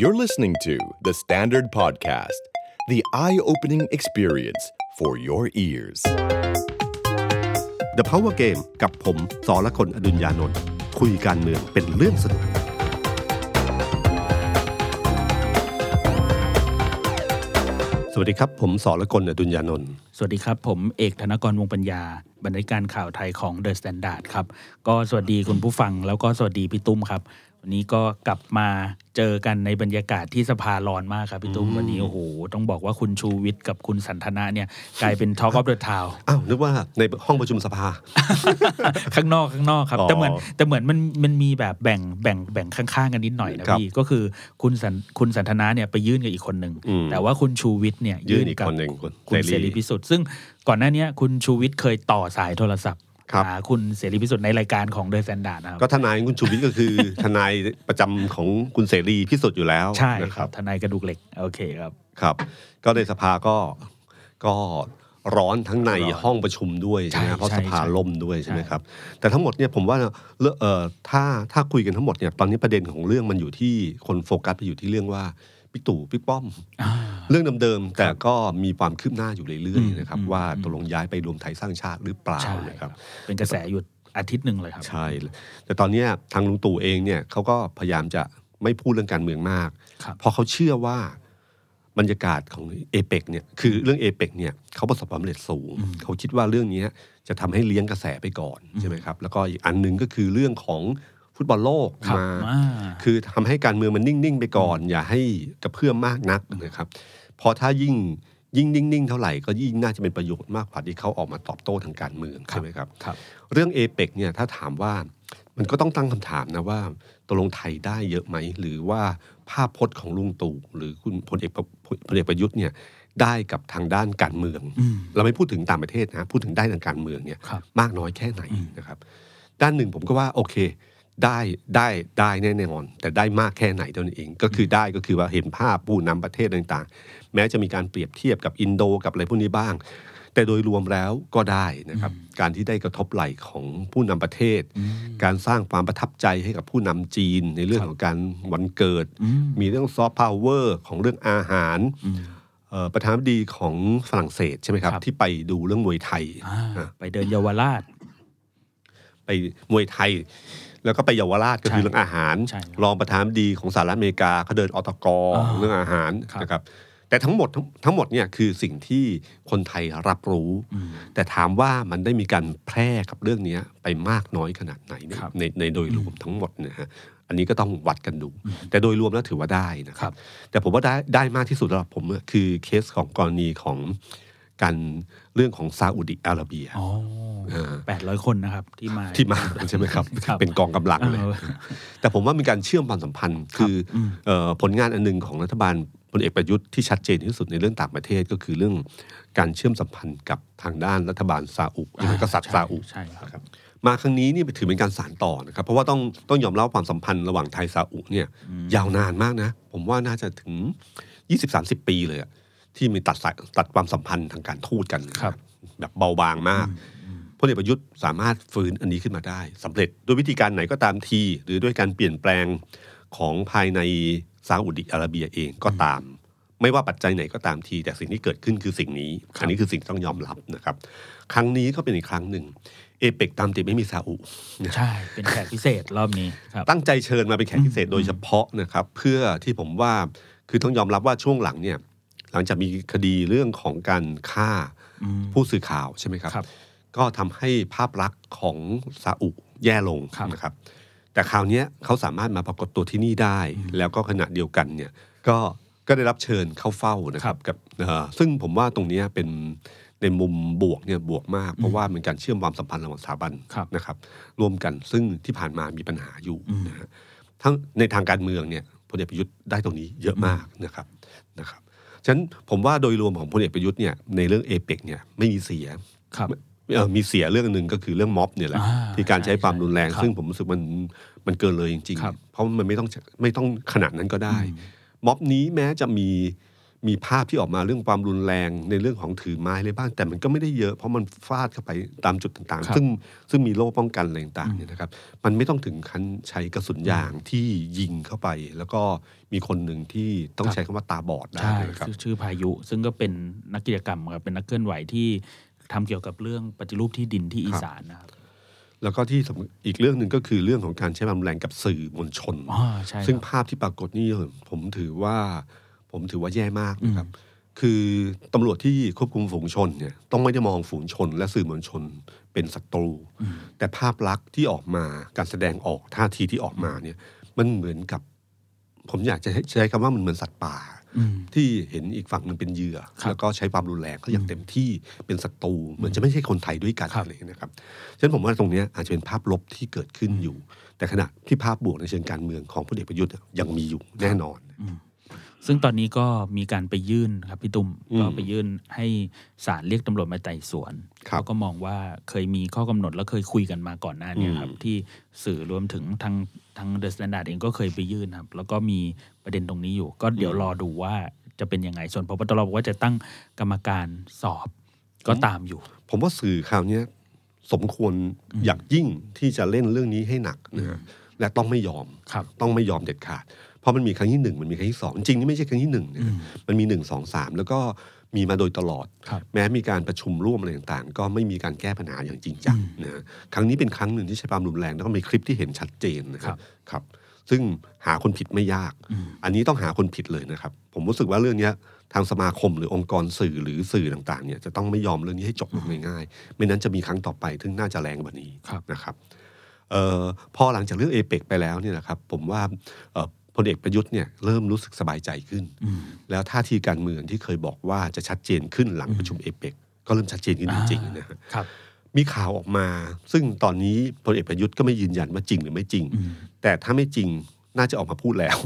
You're listening to The Standard Podcast, the eye opening experience for your ears. The Power Game กับผมสอละคนอดุญญานนท์คุยการเมืองเป็นเรื่องสนุก สวัสดีครับ ผมสอละคนอดุญญานนท์สวัสดีครับ ผมเอกธนกรวงปัญญา บรรณาธิการข่าวไทยของ The Standard ครับ ก็สวัสดีคุณผู้ฟังแล้วก็สวัสดีพี่ตุ้มครับ วันนี้ก็กลับมาเจอกันในบรรยากาศที่สภาร้อนมากครับพี่ตุ้มวันนี้โอ้โห ต้องบอกว่าคุณชูวิทย์กับคุณสันทนาเนี่ย กลายเป็น Talk of the Town อ้าวนึกว่าในห้องประชุมสภา ข้างนอกข้างนอกครับอ๋อแต่เหมือนแต่เหมือนมันมันมีแบบแบ่งแบ่งแบ่งข้างๆกันนิดหน่อยนะครับพี่ก็คือคุณสันคุณสันทนาเนี่ยไปยื่นกับอีกคนหนึ่งอืมแต่ว่าคุณชูวิทย์เนี่ยยื่นอีกคนหนึ่งคุณคุณเสรีพิสุทธิ์ซึ่งก่อนหน้าเนี้ยคุณชูวิทย์เคยต่อสายโทรศัพท์ครับ หาคุณเสรีพิสุทธิ์ในรายการของ THE STANDARD นะครับ ก็ทนายคุณชูวิทย์ก็คือ ทนายประจำของคุณเสรีพิสุทธิ์อยู่แล้วใช่นะคครับทนายกระดูกเหล็กโอเคครับครับ ก็ในสภาก็ก็ร้อนทั้งในร้อนห้องประชุมด้วยใช่ไหมใช่เพราะใช่สภาใช่ล่มด้วยใช่ไหมใช่ครับ แต่ทั้งหมดเนี่ยผมว่าเรื่องเอ่อถ้าถ้าคุยกันทั้งหมดเนี่ยตอนนี้ประเด็นของเรื่องมันอยู่ที่คนโฟกัสไปอยู่ที่เรื่องว่า บิ๊กตู่บิ๊กป้อมอ่าเรื่องเดิมๆแต่ก็มีความคืบหน้าอยู่เรื่อยอืมๆนะครับอืมว่าอืมตกลงย้ายไปรวมไทยสร้างชาติหรือเปล่าใช่นะครับ เป็นกระแสอยู่อาทิตย์หนึ่งเลยครับ ใช่ แต่ตอนเนี้ยทางลุงตู่เองเนี่ยเขาก็พยายามจะไม่พูดเรื่องการเมืองมากครับเพราะเขาเชื่อว่าบรรยากาศของเอเปกเนี่ยคือเรื่องเอเปกเนี่ยเขาประสบความสำเร็จสูง เขาคิดว่าเรื่องเนี้ยจะทำให้เลี้ยงกระแสไปก่อนใช่ไหมครับแล้วก็อีกอันหนึ่งก็คือเรื่องของ ฟุตบอลโลกครับมาอ่าคือทำให้การเมืองมันนิ่ง ๆ ไปก่อน อย่าให้กระเพื่อมมากนักนะครับเพอถ้ายิ่งยิ่งนิ่ง ๆ เท่าไหร่ก็ยิ่งน่าจะเป็นประโยชน์มากกว่าที่เขาออกมาตอบโต้ทางการเมืองใช่ไหมครับครับเรื่องเอเปกเนี่ยถ้าถามว่ามันก็ต้องตั้งคำถามนะว่าตกลงไทยได้เยอะไหม หรือว่าภาพพจน์ของลุงตู่หรือคุณพลเอกประพลเอกประยุทธ์เนี่ยได้กับทางด้านการเมืองอืมเราไม่พูดถึงต่างประเทศนะพูดถึงได้ทางการเมืองเนี่ยครับมากน้อยแค่ไหนนะครับ ด้านหนึ่งผมก็ว่าโอเค ได้ได้ได้แน่นอน แต่ได้มากแค่ไหนเท่านั้นเอง ก็คือได้ก็คือว่าเห็นภาพผู้นำประเทศต่างๆ แม้จะมีการเปรียบเทียบกับอินโดกับอะไรพวกนี้บ้าง แต่โดยรวมแล้วก็ได้นะครับ การที่ได้กระทบไหลของผู้นำประเทศ การสร้างความประทับใจให้กับผู้นำจีนในเรื่องของการวันเกิดอืมมีเรื่องซอฟต์พาวเวอร์ของเรื่องอาหารอืมเอ่อประธานาธิบดีของฝรั่งเศสใช่ไหมครับครับที่ไปดูเรื่องมวยไทยอ่าอะไปเดินเยาวราช ไปมวยไทย แล้วก็ไปเยาวราชก็คือใช่เรื่องอาหารใช่ครับรองประธานาธิบดีของสหรัฐอเมริกาเขาเดินอตกอ่าเรื่องอาหารครับนะครับแต่ทั้งหมดทั้งทั้งหมดเนี่ยคือสิ่งที่คนไทยรับรู้อืมแต่ถามว่ามันได้มีการแพร่กับเรื่องเนี้ยไปมากน้อยขนาดไหนในครับในในโดยรวมทั้งหมดเนะฮะอันนี้ก็ต้องวัดกันดู แต่โดยรวมแล้วถือว่าได้นะคครัรับบแต่ผมว่าได้ได้มากที่สุดสำหรับผมอะคือเคสของกรณีของ การเรื่องของซาอุดิอาระเบียอ๋อเออแปดร้อยคนนะครับ ที่มาที่มาใช่ไหมครับครับเป็นกองกำลังเลยเออแต่ผมว่ามีการเชื่อมความสัมพันธ์ คืออมเอ่อผลงานอันหนึงของรัฐบาลพลเอกประยุทธ์ที่ชัดเจนที่สุดในเรื่องต่างประเทศก็คือเรื่องการเชื่อมสัมพันธ์กับทางด้านรัฐบาลซาอุหรือกษัตริย์ซาอุใช่ครับนะครับมาครั้งนี้นี่ถือเป็นการสานต่อนะครับ เพราะว่าต้องต้องยอมรับว่าความสัมพันธ์ระหว่างไทยซาอุเนี่ยยาวนานมากนะ ผมว่าน่าจะถึง 20-30 ปีเลยอะ ที่มีตัดสายตัดความสัมพันธ์ทางการทูตกันนะครับ แบบเบาบางมากพลเอกประยุทธ์สามารถฟื้นอันนี้ขึ้นมาได้สำเร็จด้วยวิธีการไหนก็ตามที หรือด้วยการเปลี่ยนแปลงของภายในซาอุดิอาระเบียเองก็ตาม ไม่ว่าปัจจัยไหนก็ตามที แต่สิ่งที่เกิดขึ้นคือสิ่งนี้อันนี้คือสิ่งที่ต้องยอมรับนะครับ ครั้งนี้ก็เป็นอีกครั้งหนึ่งเอเปกตามติดไม่มีซาอุใช่ เป็นแขกพิเศษรอบนี้ครับตั้งใจเชิญมาเป็นแขกพิเศษโดยเฉพาะนะครับ เพื่อที่ผมว่าคือต้องยอมรับว่าช่วงหลังเนี่ย หลังจากมีคดีเรื่องของการฆ่าอืมผู้สื่อข่าวใช่ไหมครับครับก็ทำให้ภาพลักษณ์ของซาอุแย่ลงครับนะครับ แต่คราวเนี้ยเขาสามารถมาปรากฏตัวที่นี่ได้ แล้วก็ขณะเดียวกันเนี่ยก็ก็ได้รับเชิญเข้าเฝ้านะครับกับเอ่อซึ่งผมว่าตรงเนี้ยเป็นในมุมบวกเนี่ยบวกมาก เพราะว่าเป็นการเชื่อมความสัมพันธ์ระหว่างสถาบันครับนะครับ ร่วมกันซึ่งที่ผ่านมามีปัญหาอยู่นะฮะทั้งในทางการเมืองเนี่ยพลเอกประยุทธ์ได้ตรงนี้เยอะมากนะครับนะครับ ฉะนั้นผมว่าโดยรวมของพลเอกประยุทธ์เนี่ยในเรื่องเอเปกเนี่ยไม่มีเสียครับเอ่อมีเสียเรื่องหนึ่งก็คือเรื่องม็อบเนี่ยแหละอ่าที่การใช้ความรุนแรงครับซึ่งผมรู้สึกมันมันเกินเลยจริงครับๆเพราะมันไม่ต้องไม่ต้องขนาดนั้นก็ได้ ม็อบนี้แม้จะมี มีภาพที่ออกมาเรื่องความรุนแรงในเรื่องของถือไม้อะไรบ้าง แต่มันก็ไม่ได้เยอะเพราะมันฟาดเข้าไปตามจุดต่างครับๆซึ่งซึ่งมีโล่ป้องกันอะไรต่างๆเนี่ยนะครับมันไม่ต้องถึงขั้นใช้กระสุนยางที่ยิงเข้าไป แล้วก็มีคนหนึ่งที่ต้องใช้คำว่าตาบอดได้ใช่นะครับชื่อชื่อพายุ ซึ่งก็เป็นนักกิจกรรมครับเป็นนักเคลื่อนไหวที่ทำเกี่ยวกับเรื่องปฏิรูปที่ดินที่อีสานนะครับแล้วก็ที่สำอีกเรื่องหนึ่งก็คือเรื่องของการใช้ความรุนแรงกับสื่อมวลชนอ๋อใช่ซึ่งครับภาพที่ปรากฏนี่ผมถือว่า ผมถือว่าแย่มากนะครับ คือตำรวจที่ควบคุมฝูงชนเนี่ยต้องไม่ได้มองฝูงชน และสื่อมวลชนเป็นศัตรู แต่ภาพลักษณ์ที่ออกมาการแสดงออกท่าทีที่ออกมาเนี่ยมันเหมือนกับ ผมอยากจะใช้คำว่ามันเหมือนสัตว์ป่าอืมที่เห็นอีกฝั่งหนึ่งเป็นเหยื่อครับแล้วก็ใช้ความรุนแรงเขาอย่างเต็มที่เป็นศัตรูเหมือนจะไม่ใช่คนไทยด้วยกันครับอะไรอย่างเงี้ยนะครับฉะนั้นผมว่าตรงเนี้ยอาจจะเป็นภาพลบที่เกิดขึ้นอยู่ แต่ขณะที่ภาพบวกในเชิงการเมืองของพลเอกประยุทธ์ยังมีอยู่แน่นอน ซึ่งตอนนี้ก็มีการไปยื่นครับพี่ตุ้มอืมก็ไปยื่นให้ศาลเรียกตำรวจมาไต่สวนครับเขาก็มองว่าเคยมีข้อกำหนดแล้วเคยคุยกันมาก่อนหน้าเนี้ยครับ ที่สื่อรวมถึงทางทาง THE STANDARD เองก็เคยไปยื่นครับ แล้วก็มีประเด็นตรงนี้อยู่ ก็เดี๋ยวรอดูว่าจะเป็นยังไงส่วนผบ.ตร.บอกว่าจะตั้งกรรมการสอบก็ตามอยู่ ผมว่าสื่อคราวเนี้ยสมควรอยากยิ่งที่จะเล่นเรื่องนี้ให้หนักนะฮะและต้องไม่ยอมครับต้องไม่ยอมเด็ดขาด เพราะมันมีครั้งที่หนึ่งมันมีครั้งที่สองจริงๆนี่ไม่ใช่ครั้งที่หนึ่งนะฮะมันมีหนึ่งสองสามแล้วก็มีมาโดยตลอดครับแม้มีการประชุมร่วมอะไรต่างๆ ก็ไม่มีการแก้ปัญหาอย่างจริงจังนะฮะครั้งนี้เป็นครั้งหนึ่งที่ใช้ความรุนแรงแล้วก็มีคลิปที่เห็นชัดเจนนะคครัรับบครับ ซึ่งหาคนผิดไม่ยาก อันนี้ต้องหาคนผิดเลยนะครับ ผมรู้สึกว่าเรื่องเนี้ยทางสมาคมหรือองค์กรสื่อหรือสื่อต่างๆเนี่ยจะต้องไม่ยอมเรื่องนี้ให้จบลงง่ายๆไม่นั้นจะมีครั้งต่อไปซึ่งน่าจะแรงกว่านี้ครับนะครับเอ่อพอหลังจากเรื่องเอเปกไปแล้วเนี่ยนะครับผมว่าเอ่อ พลเอกประยุทธ์เนี่ยเริ่มรู้สึกสบายใจขึ้น แล้วท่าทีการเมืองที่เคยบอกว่าจะชัดเจนขึ้นหลังประชุมเอเปกก็เริ่มชัดเจนขึ้นจริงๆนะฮะครับมีข่าวออกมา ซึ่งตอนนี้พลเอกประยุทธ์ก็ไม่ยืนยันว่าจริงหรือไม่จริง แต่ถ้าไม่จริงน่าจะออกมาพูดแล้ว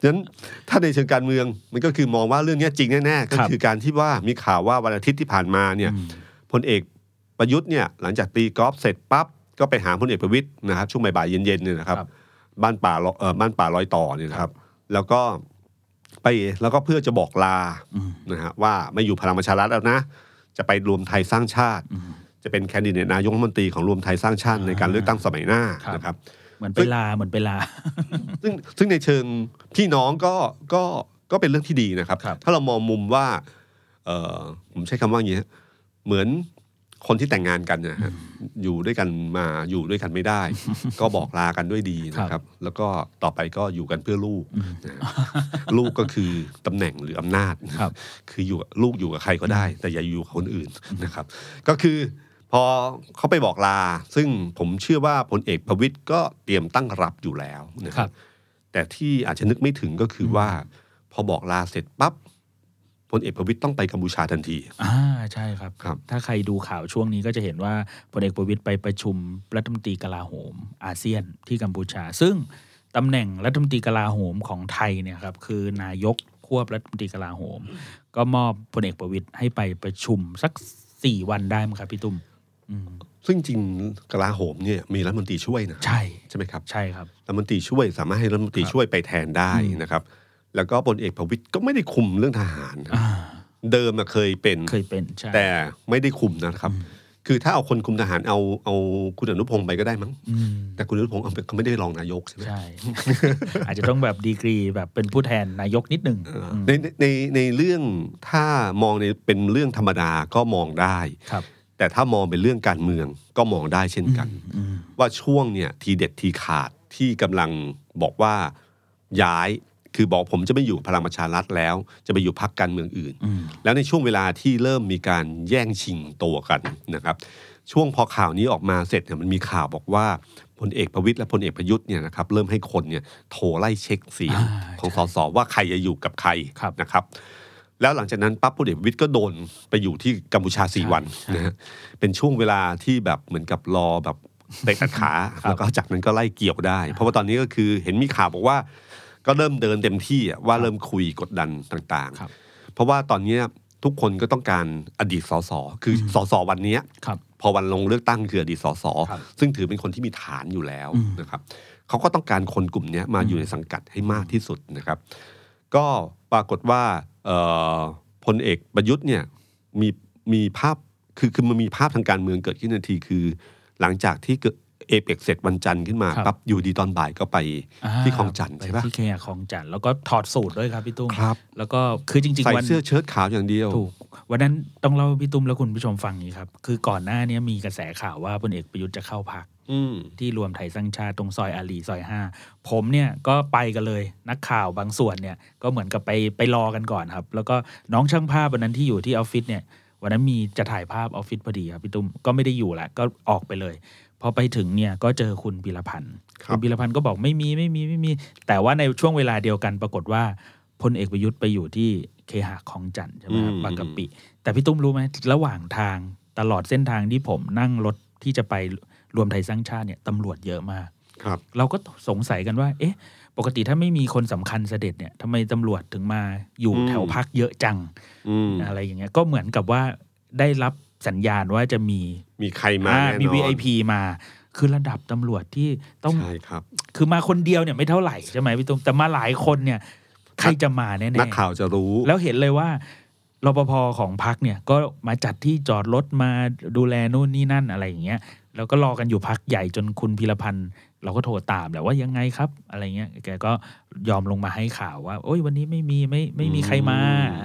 ฉะนั้นถ้าในเชิงการเมืองมันก็คือมองว่าเรื่องนี้จริงแน่ๆก็ครับคือการที่ว่ามีข่าวว่าวันอาทิตย์ที่ผ่านมาเนี่ยพลเอกประยุทธ์เนี่ยหลังจากตีกอล์ฟเสร็จปั๊บก็ไปหาพลเอกประวิตยนะครับช่วงบ่ายๆเย็นๆเนี่ยนะครับครับ บ้านป่าลเอ่อบ้านป่าลอยต่อเนี่ยนะครับ แล้วก็ไปแล้วก็เพื่อจะบอกลานะฮะว่าไม่อยู่พลังประชารัฐแล้วนะ จะไปรวมไทยสร้างชาติ จะเป็นแคนดิเดตนายกรัฐมนตรีของรวมไทยสร้างชาติในการเลือกตั้งสมัยหน้าครับนะครับ เหมือนไปลาเหมือนไปลา ซึ่งซึ่งในเชิงพี่น้องก็ก็ก็เป็นเรื่องที่ดีนะครับครับถ้าเรามองมุมว่า เออผมใช้คำว่าอย่างนี้ฮะเหมือน คนที่แต่งงานกันเนยฮะอยู่ด้วยกันมาอยู่ด้วยกันไม่ได้ ก็บอกลากันด้วยดีนะครับ แล้วก็ต่อไปก็อยู่กันเพื่อลูกนะฮะลูกก็คือตำแหน่งหรืออำนาจครับคืออยู่กับลูกอยู่กับใครก็ได้ แต่อย่าอยู่กับคนอื่นนะครับ ก็คือพอเขาไปบอกลา ซึ่งผมเชื่อว่าพลเอกประวิตยก็เตรียมตั้งรับอยู่แล้วนะคครัรับบแต่ที่อาจจะนึกไม่ถึงก็คือว่า พอบอกลาเสร็จปั๊บ พลเอกประวิตยต้องไปกัมพูชาทันที อ่าใช่ครับ ครับ ถ้าใครดูข่าวช่วงนี้ก็จะเห็นว่าพลเอกประวิตยไปประชุมรัฐมนตรีกลาโหม อาเซียนที่กัมพูชา ซึ่งตำแหน่งรัฐมนตรีกลาโหมของไทยเนี่ยครับคือนายกควบรัฐมนตรีกลาโหม ก็มอบพลเอกประวิตยให้ไปประชุมสักสี่วันได้มั้งครับพี่ตุ้มอืมซึ่งจริงกลาโหมเนี่ยมีรัฐมนตรีช่วยนะใช่ ใช่ไหมครับใช่ครับ รัฐมนตรีช่วยสามารถให้รัฐมนตรีครับช่วยไปแทนได้นะครับ แล้วก็พลเอกประวิตยก็ไม่ได้คุมเรื่องทหารนะอ่าเดิมอะเคยเป็น เคยเป็นใช่ แต่ไม่ได้คุมนะครับ คือถ้าเอาคนคุมทหารเอาเอาคุณอนุพงศ์ไปก็ได้มั้ง อืม แต่คุณอนุพงศ์เอาไปเขาไม่ได้รองนายกใช่ไหมใช่ อาจจะต้องแบบดีกรีแบบเป็นผู้แทนนายกนิดหนึ่งมในในในในเรื่องถ้ามองในเป็นเรื่องธรรมดาก็มองได้ ครับแต่ถ้ามองเป็นเรื่องการเมืองก็มองได้เช่นกัน อืมว่าช่วงเนี่ยทีเด็ดทีขาดที่กำลังบอกว่าย้าย คือบอกผมจะไม่อยู่พลังประชารัฐแล้ว จะไปอยู่พรรคการเมืองอื่นอืมแล้วในช่วงเวลาที่เริ่มมีการแย่งชิงตัวกันนะครับ ช่วงพอข่าวนี้ออกมาเสร็จเนี่ยมันมีข่าวบอกว่าพลเอกประวิตยและพลเอกประยุทธ์เนี่ยนะครับเริ่มให้คนเนี่ยโทรไล่เช็คเสียงอ่าของสสว่าใครจะอยู่กับใครครับนะครับแล้วหลังจากนั้นปั๊บพลเอกประวิตยก็โดนไปอยู่ที่กัมพูชาสี่ใช่วันใช่นะฮะเป็นช่วงเวลาที่แบบเหมือนกับรอแบบเตะตัดขาครับแล้วก็จากนั้นก็ไล่เกี่ยวได้ เพราะว่าตอนนี้ก็คือเห็นมีข่าวบอกว่า ก็เริ่มเดินเต็มที่อะว่าเริ่มคุยกดดันต่างครับๆเพราะว่าตอนเนี้ยทุกคนก็ต้องการอดีตสสคือสสวันเนี้ยครับพอวันลงเลือกตั้งคืออดีตสสครับซึ่งถือเป็นคนที่มีฐานอยู่แล้วอืมนะครับเขาก็ต้องการคนกลุ่มเนี้ยมาอยู่ในสังกัดให้มากที่สุดนะครับ ก็ปรากฏว่าเอ่อพลเอกประยุทธ์เนี่ยมีมีภาพคือคือมันมีภาพทางการเมืองเกิดขึ้นทันทีคือ หลังจากที่ เกิดเอเปกเสร็จวันจันทร์ขึ้นมาครับปั๊บอยู่ดีตอนบ่ายก็ไปอ่าที่คลองจันทร์ไปใช่ปะที่เคหะคลองจันทร์แล้วก็ถอดสูตรด้วยครับพี่ตุ้มครับ แล้วก็คือจริงใส่ๆวันเสื้อเชิ้ตขาวอย่างเดียวถูกวันนั้นต้องเล่าให้พี่ตุ้มและคุณผู้ชมฟังนี้ครับคือก่อนหน้านี้มีกระแสข่าวว่าพลเอกประยุทธ์จะเข้าพักอืมที่รวมไทยสร้างชาติตรงซอยอารีซอยห้าผมเนี่ยก็ไปกันเลยนักข่าวบางส่วนเนี่ยก็เหมือนกับไปไปรอกันก่อนครับ แล้วก็น้องช่างภาพวันนั้นที่อยู่ที่ออฟฟิศเนี่ยวันนั้นมีจะถ่ายภาพออฟฟิศพอดีครับพี่ตุ้มก็ไม่ได้อยู่แหละก็ออกไปเลย พอไปถึงเนี่ยก็เจอคุณพีรพันธ์ครับคุณพีรพันธ์ก็บอกไม่มีไม่มีไม่มี แต่ว่าในช่วงเวลาเดียวกันปรากฏว่าพลเอกประยุทธ์ไปอยู่ที่เคหะคลองจันทร์ใช่ไหมครับอืมบางกะปิ แต่พี่ตุ้มรู้ไหมระหว่างทางตลอดเส้นทางที่ผมนั่งรถที่จะไปรวมไทยสร้างชาติเนี่ยตำรวจเยอะมากครับ เราก็สงสัยกันว่า เอ๊ะ ปกติถ้าไม่มีคนสำคัญเสด็จเนี่ยทำไมตำรวจถึงมาอยู่อืมแถวพักเยอะจังอืมอะไรอย่างเงี้ยก็เหมือนกับว่าได้รับ สัญญาณว่าจะมีมีใครมาอ่าแน่นอนมี VIP มา คือระดับตำรวจที่ต้องใช่ครับ คือมาคนเดียวเนี่ยไม่เท่าไหร่ใช่ไหมพี่ตุ้มแต่มาหลายคนเนี่ย ใครจะมาแน่ๆนักข่าวจะรู้ แล้วเห็นเลยว่ารปภของพักเนี่ยก็มาจัดที่จอดรถมาดูแลนู่นนี่นั่นอะไรอย่างเงี้ยแล้วก็รอกันอยู่พักใหญ่จนคุณพิรพันธ์เราก็โทรตามแหละว่ายังไงครับ อะไรเงี้ยแกก็ยอมลงมาให้ข่าวว่า โอ้ยวันนี้ไม่มีไม่ไม่มีใครมา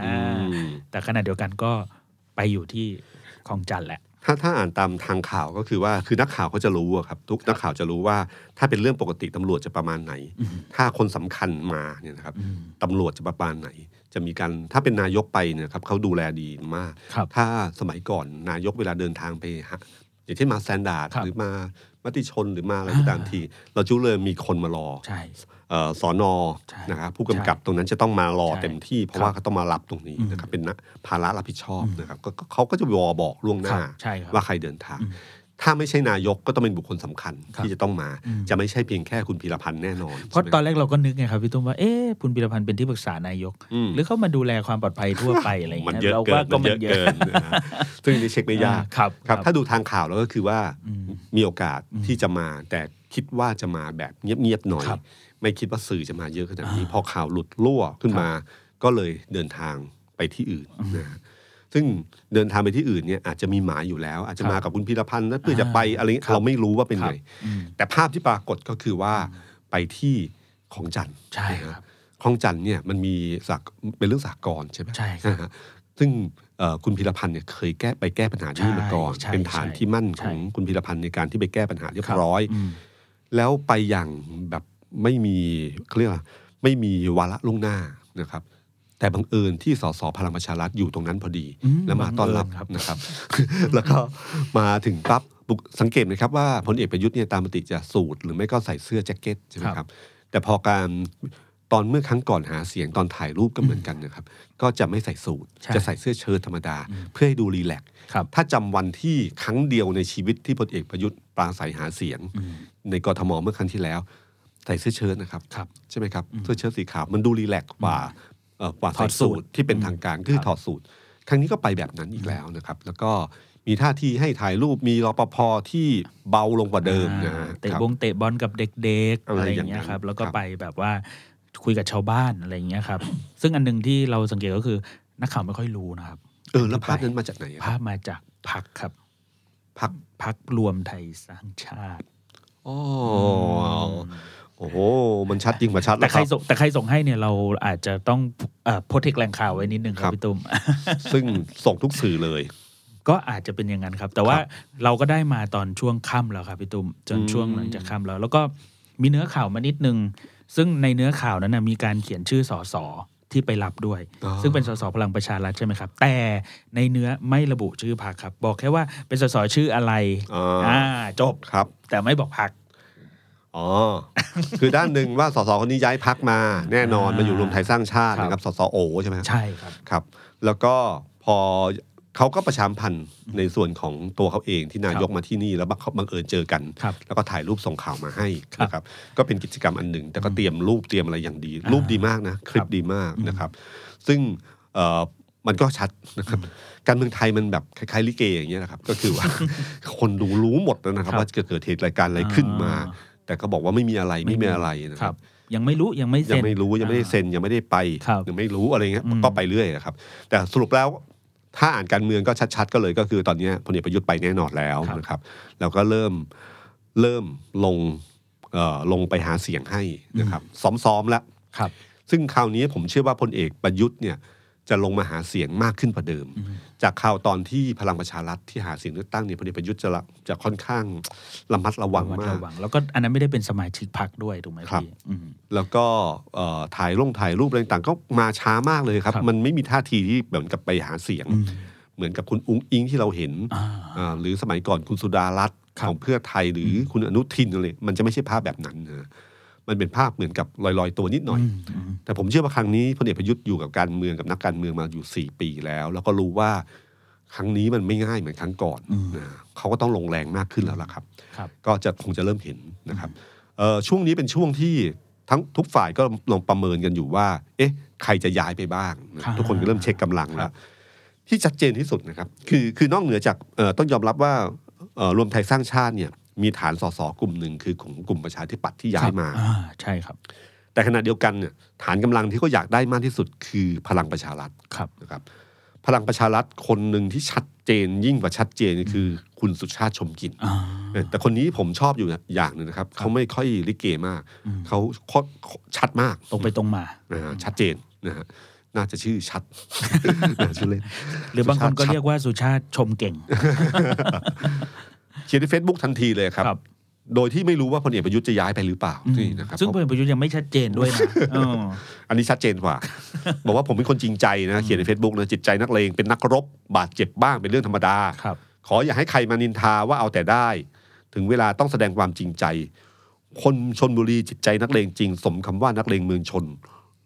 อือ่ามแต่ขณะเดียวกันก็ไปอยู่ที่ คลองจันทร์แหละ ถ้าถ้าอ่านตามทางข่าวก็คือว่าคือนักข่าวเขาจะรู้อะครับ ทุกนักข่าวจะรู้ว่า ถ้าเป็นเรื่องปกติตำรวจจะประมาณไหนอืมถ้าคนสำคัญมาเนี่ยนะครับอืมตำรวจจะประมาณไหน จะมีการถ้าเป็นนายกไปเนี่ยครับเขาดูแลดีมากครับถ้าสมัยก่อนนายกเวลาเดินทางไปฮะอย่างเช่นมาแซนดาร์ดครับหรือมามติชนหรือมาอะไรก็ตามอ่าที เราจุเลยมีคนมารอใช่เอ่อ สอนอใช่นะครับผู้กำกับตรงนั้นจะต้องมารอใช่เต็มที่ เพราะครับว่าเขาต้องมารับตรงนี้อืมนะครับเป็นนะภาระรับผิดชอบอืมนะครับก็ก็เขาก็จะวอบอกล่วงหครัน้าบใช่ครับว่าใครเดินทางอืมถ้าไม่ใช่นายกก็ต้องเป็นบุคคลสำคัญครับที่จะต้องมาอืมจะไม่ใช่เพียงแค่คุณพีรพันธ์แน่นอน เพราะใช่ไหมตอนแรกเราก็นึกไงครับพี่ตุ้มว่าเอ๊ะคุณพิรพันธ์เป็นที่ปรึกษานายกอืมหรือเขามาดูแลความปลอดภัยทั่วไปอะไรอย่างมันเงี้ยเยอะเราเกิว่านก็มันมันเยเยอะอะเกินนะฮะซึ่งนี่เช็คไม่ยากครับครับถ้าดูทางข่าวแล้วก็คือว่าอืมมีโอกาสอืมที่จะมา แต่คิดว่าจะมาแบบเงียบๆหน่อยครับ ไม่คิดว่าสื่อจะมาเยอะขนาดนี้อ่าพอข่าวหลุดรั่วขึ้นครับมา ก็เลยเดินทางไปที่อื่นนะฮะซึ่งเดินทางไปที่อื่นเนี่ยอาจจะมีหมายอยู่แล้ว อาจจะมากับคุณพีรพันธ์นะเพื่อจะไปอะไรเงี้ยครับเราไม่รู้ว่าเป็นครัไงบอืมแต่ภาพที่ปรากฏก็คือว่าไปที่ของจันทร์ใช่นะคฮะรับของจันทร์เนี่ยมันมีสักเป็นเรื่องสากลใช่ไหมใช่ครับนะฮะซึ่งเอ่อคุณพีรพันธ์เนี่ยเคยแก้ไปแก้ปัญหาที่นี่มาก่อนใช่เป็นฐานใช่ที่มั่นใช่ของคุณพีรพันธ์ในการที่ไปแก้ปัญหาเรียบร้อยมแล้วไปอย่างแบบ ไม่มีเขาเรียกว่าไม่มีวาระล่วงหน้านะครับ แต่บังเอิญที่สสพลังประชารัฐอยู่ตรงนั้นพอดีอืมแล้วมาต้อนรับบังเอิญครับนะครับ แล้วก็มาถึงปั๊บบุกสังเกตไหมครับว่าพลเอกประยุทธ์เนี่ยตามปกติจะสูทหรือไม่ก็ใส่เสื้อแจ็คเก็ตใช่ไหมครับ แต่พอการตอนเมื่อครั้งก่อนหาเสียงตอนถ่ายรูปก็เหมือนกันนะครับ ก็จะไม่ใส่สูทใช่จะใส่เสื้อเชิ้ตธรรมดาอืมเพื่อให้ดูรีแลกซ์ครับถ้าจำวันที่ครั้งเดียวในชีวิตที่พลเอกประยุทธ์ปราศัยหาเสียงอืมในกทมเมื่อครั้งที่แล้ว ใส่เสื้อเชิ้ตนะครับครับ ใช่ไหมครับอืมเสื้อเชิ้ตสีขาวมันดูรีแลกซ์กว่าเอ่อกว่าถใส่อดสูสูททที่เป็นอืมทางการคือครับถอดสูทครั้งนี้ก็ไปแบบนั้นอีกแล้วนะครับ แล้วก็มีท่าทีให้ถ่ายรูปมีรปภที่เบาลงกว่าเดิมนะฮะอ่าเตะครับ บงเตะบอลกับเด็กๆอะไรอะไรออย่างย่างเงี้ยนั้นครับแล้วก็ครับไปแบบว่าคุยกับชาวบ้านอะไรอย่างเงี้ยครับ ซึ่งอันหนึ่งที่เราสังเกตก็คือนักข่าวไม่ค่อยรู้นะครับเออแล้วภาพนั้นมาจากไหนอะคภารับพมาจากพักครับพักพักรวมไทยสร้างชาติ อ๋อ โอ้โห มันชัดยิ่งกว่าชัดแต่แล้วใคครรับส่งแต่ใครส่งให้เนี่ยเราอาจจะต้องเอ่อโพเทคแหล่งข่าวไว้นิดนึงคครัรับบพี่ตุ้มซึ่งส่งทุกสื่อเลย ก็อาจจะเป็นอย่างนั้นครับ แต่ว่าครับเราก็ได้มาตอนช่วงค่ำแล้วครับพี่ตุ้มจนอืมช่วงหลังจากค่ำแล้ว แล้วก็มีเนื้อข่าวมานิดนึง ซึ่งในเนื้อข่าวนั้นนะมีการเขียนชื่อสสที่ไปรับด้วยอ๋อซึ่งเป็นสสพลังประชารัฐใช่ไหมครับ แต่ในเนื้อไม่ระบุชื่อพรรคครับ บอกแค่ว่าเป็นสสชื่ออะไรอ๋ออ่าจบครับ แต่ไม่บอกพรรค อ๋อ คือด้านหนึ่งว่าสสคนนี้ย้ายพักมาแน่นอนอ่ามาอยู่รวมไทยสร้างชาติครับนะครับสสโอใช่ไหมครับใช่ครับครับ แล้วก็พอเขาก็ประชามพันธ์ในส่วนของตัวเขาเองที่นายกมาที่นี่แล้วบังเขาบังเอิญเจอกันครับแล้วก็ถ่ายรูปส่งข่าวมาให้ครับนะครับ ก็เป็นกิจกรรมอันหนึ่ง แต่ก็เตรียมรูปเตรียมอะไรอย่างดีอ่ารูรูปดีมากนะ คลิครัปบดีมากนะครับ ซึ่งเอ่อมันก็ชัดนะครับ การเมืองไทยมันแบบคล้ายๆลิเกอย่างเงี้ยนะครับ ก็คือว่าคนดูรู้หมดแล้วนะครับครับ ว่าจะเกิดเหตุรายการอะไรขึ้นมาอ่า แต่ก็บอกว่าไม่มีอะไรไม่ไม่มีมีอะไรนะคครัรับบยังไม่รู้ยังไม่ยัเซ็งนไม่รู้ยังไม่ได้เซ็นยังไม่ได้ไปครับยังไม่รู้อะไรเงี้ยอืม ก็ไปเรื่อยครับ แต่สรุปแล้วถ้าอ่านการเมืองก็ชัดๆ ก็เลยก็คือตอนเนี้ยพลเอกประยุทธ์ไปแน่นอนแล้วนะครับ แล้วก็เริ่มเริ่มลงเอ่อลงไปหาเสียงให้นะครับ ซ้อมๆแล้ว ครับ ซึ่งคราวนี้ผมเชื่อว่าพลเอกประยุทธ์เนี่ยจะลงมาหาเสียงมากขึ้นกว่าเดิม จากข่าวตอนที่พลังประชารัฐที่หาเสียงเลือกตั้งเนี่ยพลเอกประยุทธ์จะละจะค่อนข้างระมัดระวังระมัดมากระวังแล้วก็อันนั้นไม่ได้เป็นสมาชิกพรรคด้วยถูกไหมครับพี่อืมแล้วก็เอ่อถ่ายลงถ่ายรูปอะไรต่างๆก็มาช้ามากเลยครับครับ มันไม่มีท่าทีที่เหมือนกับไปหาเสียงอืมเหมือนกับคุณอุ้งอิงที่เราเห็นอ่าอ่าหรือสมัยก่อนคุณสุดารัตน์ครับของเพื่อไทยหรืออคุณอนุทินอะไรมันจะไม่ใช่ภาพแบบนั้นนะ มันเป็นภาพเหมือนกับลอยๆตัวนิดหน่อยอืมอืมแต่ผมเชื่อว่าครั้งนี้พลเอกประยุทธ์อยู่กับการเมืองกับนักการเมืองมาอยู่ 4 ปีแล้ว แล้วก็รู้ว่าครั้งนี้มันไม่ง่ายเหมือนครั้งก่อนอืมนะเขาก็ต้องลงแรงมากขึ้นแล้วล่ะครับครับก็จะคงจะเริ่มเห็นนะครับเอ่อช่วงนี้เป็นช่วงที่ทั้งทุกฝ่ายก็ลองประเมินกันอยู่ว่า เอ๊ะ ใครจะย้ายไปบ้างนะครับทุกคนก็เริ่มเช็คกำลังครัแล้วบที่ชัดเจนที่สุดนะครับ คือคือนอกเหนือจากเอ่อต้องยอมรับว่าเอ่อรวมไทยสร้างชาติเนี่ย มีฐานสสกลุ่มหนึ่งคือของกลุ่มประชาธิปัตย์ที่ย้ายมาอ่าใช่ครับ แต่ขณะเดียวกันเนี่ยฐานกำลังที่เขาอยากได้มากที่สุดคือพลังประชารัฐครับนะครับ พลังประชารัฐคนหนึ่งที่ชัดเจนยิ่งกว่าชัดเจนคือคุณสุชาติชมกลิ่นอ่าแต่คนนี้ผมชอบอยู่อย่างหนึ่งนะครับ เขาไม่ค่อยลิเกมากอืมเขาเขาชัดมากตรงไปตรงมานะฮะชัดเจนนะฮะน่าจะชื่อชัดชื่อเล่นหรือบางคนก็สุชาติชัดเรียกว่าสุชาติชมเก่ง เขียนใน Facebook ทันทีเลยครับ ครับ โดยที่ไม่รู้ว่าพลเอกประยุทธ์จะย้ายไปหรือเปล่าอืมนี่นะครับซึ่งพลเอกประยุทธ์ยังไม่ชัดเจนด้วยนะเออ อันนี้ชัดเจนกว่า บอกว่าผมเป็นคนจริงใจนะเขียนใน Facebook นะจิตใจนักเลงเป็นนักรบบาดเจ็บบ้างเป็นเรื่องธรรมดา ครับ ขออย่าให้ใครมานินทาว่าเอาแต่ได้ ถึงเวลาต้องแสดงความจริงใจ คนชนบุรีจิตใจนักเลงจริง สมคำว่านักเลงเมืองชน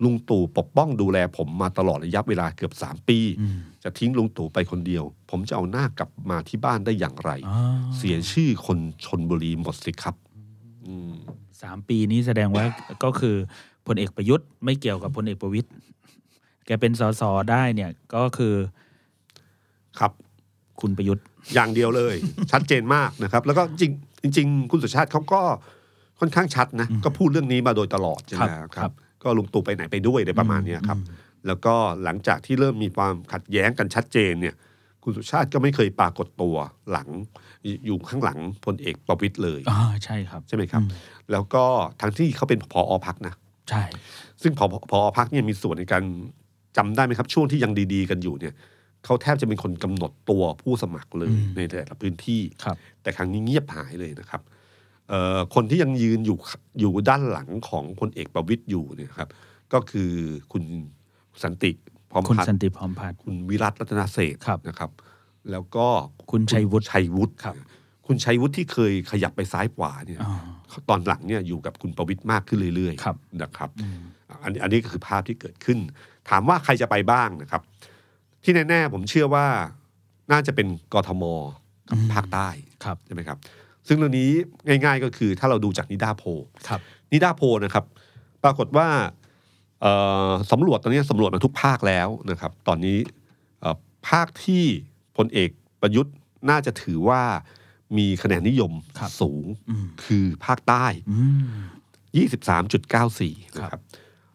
ลุงตู่ปกป้องดูแลผมมาตลอดระยะเวลาเกือบสามปีอืมจะทิ้งลุงตู่ไปคนเดียว ผมจะเอาหน้ากลับมาที่บ้านได้อย่างไรอ๋อเสียชื่อคนชนบุรีหมดสิครับอืมสามปีนี้แสดงว่าก็คือพลเอกประยุทธ์ไม่เกี่ยวกับพลเอกประวิตยแกเป็นสสได้เนี่ยก็คือครับคุณประยุทธ์อย่างเดียวเลย ชัดเจนมากนะครับ แล้วก็จริงจริงๆคุณสุชาติเขาก็ค่อนข้างชัดนะ ก็พูดเรื่องนี้มาโดยตลอดใช่ไหมครับคครัรับบ ก็ลุงตู่ไปไหนไปด้วยอะไรประมาณเนี้ยครับ แล้วก็หลังจากที่เริ่มมีความขัดแย้งกันชัดเจนเนี่ย คุณสุชาติก็ไม่เคยปรากฏตัวหลังอยู่ข้างหลังพลเอกประวิตยเลยอ่าใช่ครับ ใช่ไหมครับอืมแล้วก็ทั้งที่เขาเป็นผอพักนะ ใช่ ซึ่งพอพอพักเนี่ยมีส่วนในการจำได้ไหมครับ ช่วงที่ยังดี ๆ กันอยู่เนี่ยเขาแทบจะเป็นคนกำหนดตัวผู้สมัครเลยในแต่ละพื้นที่ครับแต่ครั้งนี้เงียบหายเลยนะครับเอ่อ คนที่ยังยืนอยู่อยู่ด้านหลังของพลเอกประวิตยอยู่เนี่ยครับ ก็คือคุณสันติพร้อมคุณพัฒสันน์ติพร้อมพัฒน์คุณวิรัตรัตนเศรษฐ์ครับนะครับ แล้วก็คุณชัยวุฒิชัยวุฒิครับ คุณชัยวุฒิที่เคยขยับไปซ้ายขวาเนี่ยอ๋อตอนหลังเนี่ยอยู่กับคุณประวิตยมากขึ้นเรื่อยครับๆนะครับอืมอันอันนี้ก็คือภาพที่เกิดขึ้น ถามว่าใครจะไปบ้างนะครับ ที่แน่ๆผมเชื่อว่าน่าจะเป็นกทมกับอืมภาคใต้ครับใช่ไหมครับ ซึ่งเรื่องนี้ง่าย ๆ ก็คือถ้าเราดูจากนิดาโพลครับนิดาโพลนะครับ ปรากฏว่าเอ่อสำรวจตอนนี้สำรวจมาทุกภาคแล้วนะครับ ตอนนี้เอ่อภาคที่พลเอกประยุทธ์น่าจะถือว่ามีคะแนนนิยมครับสูงอืมคือภาคใต้อืม23.94 นะครับ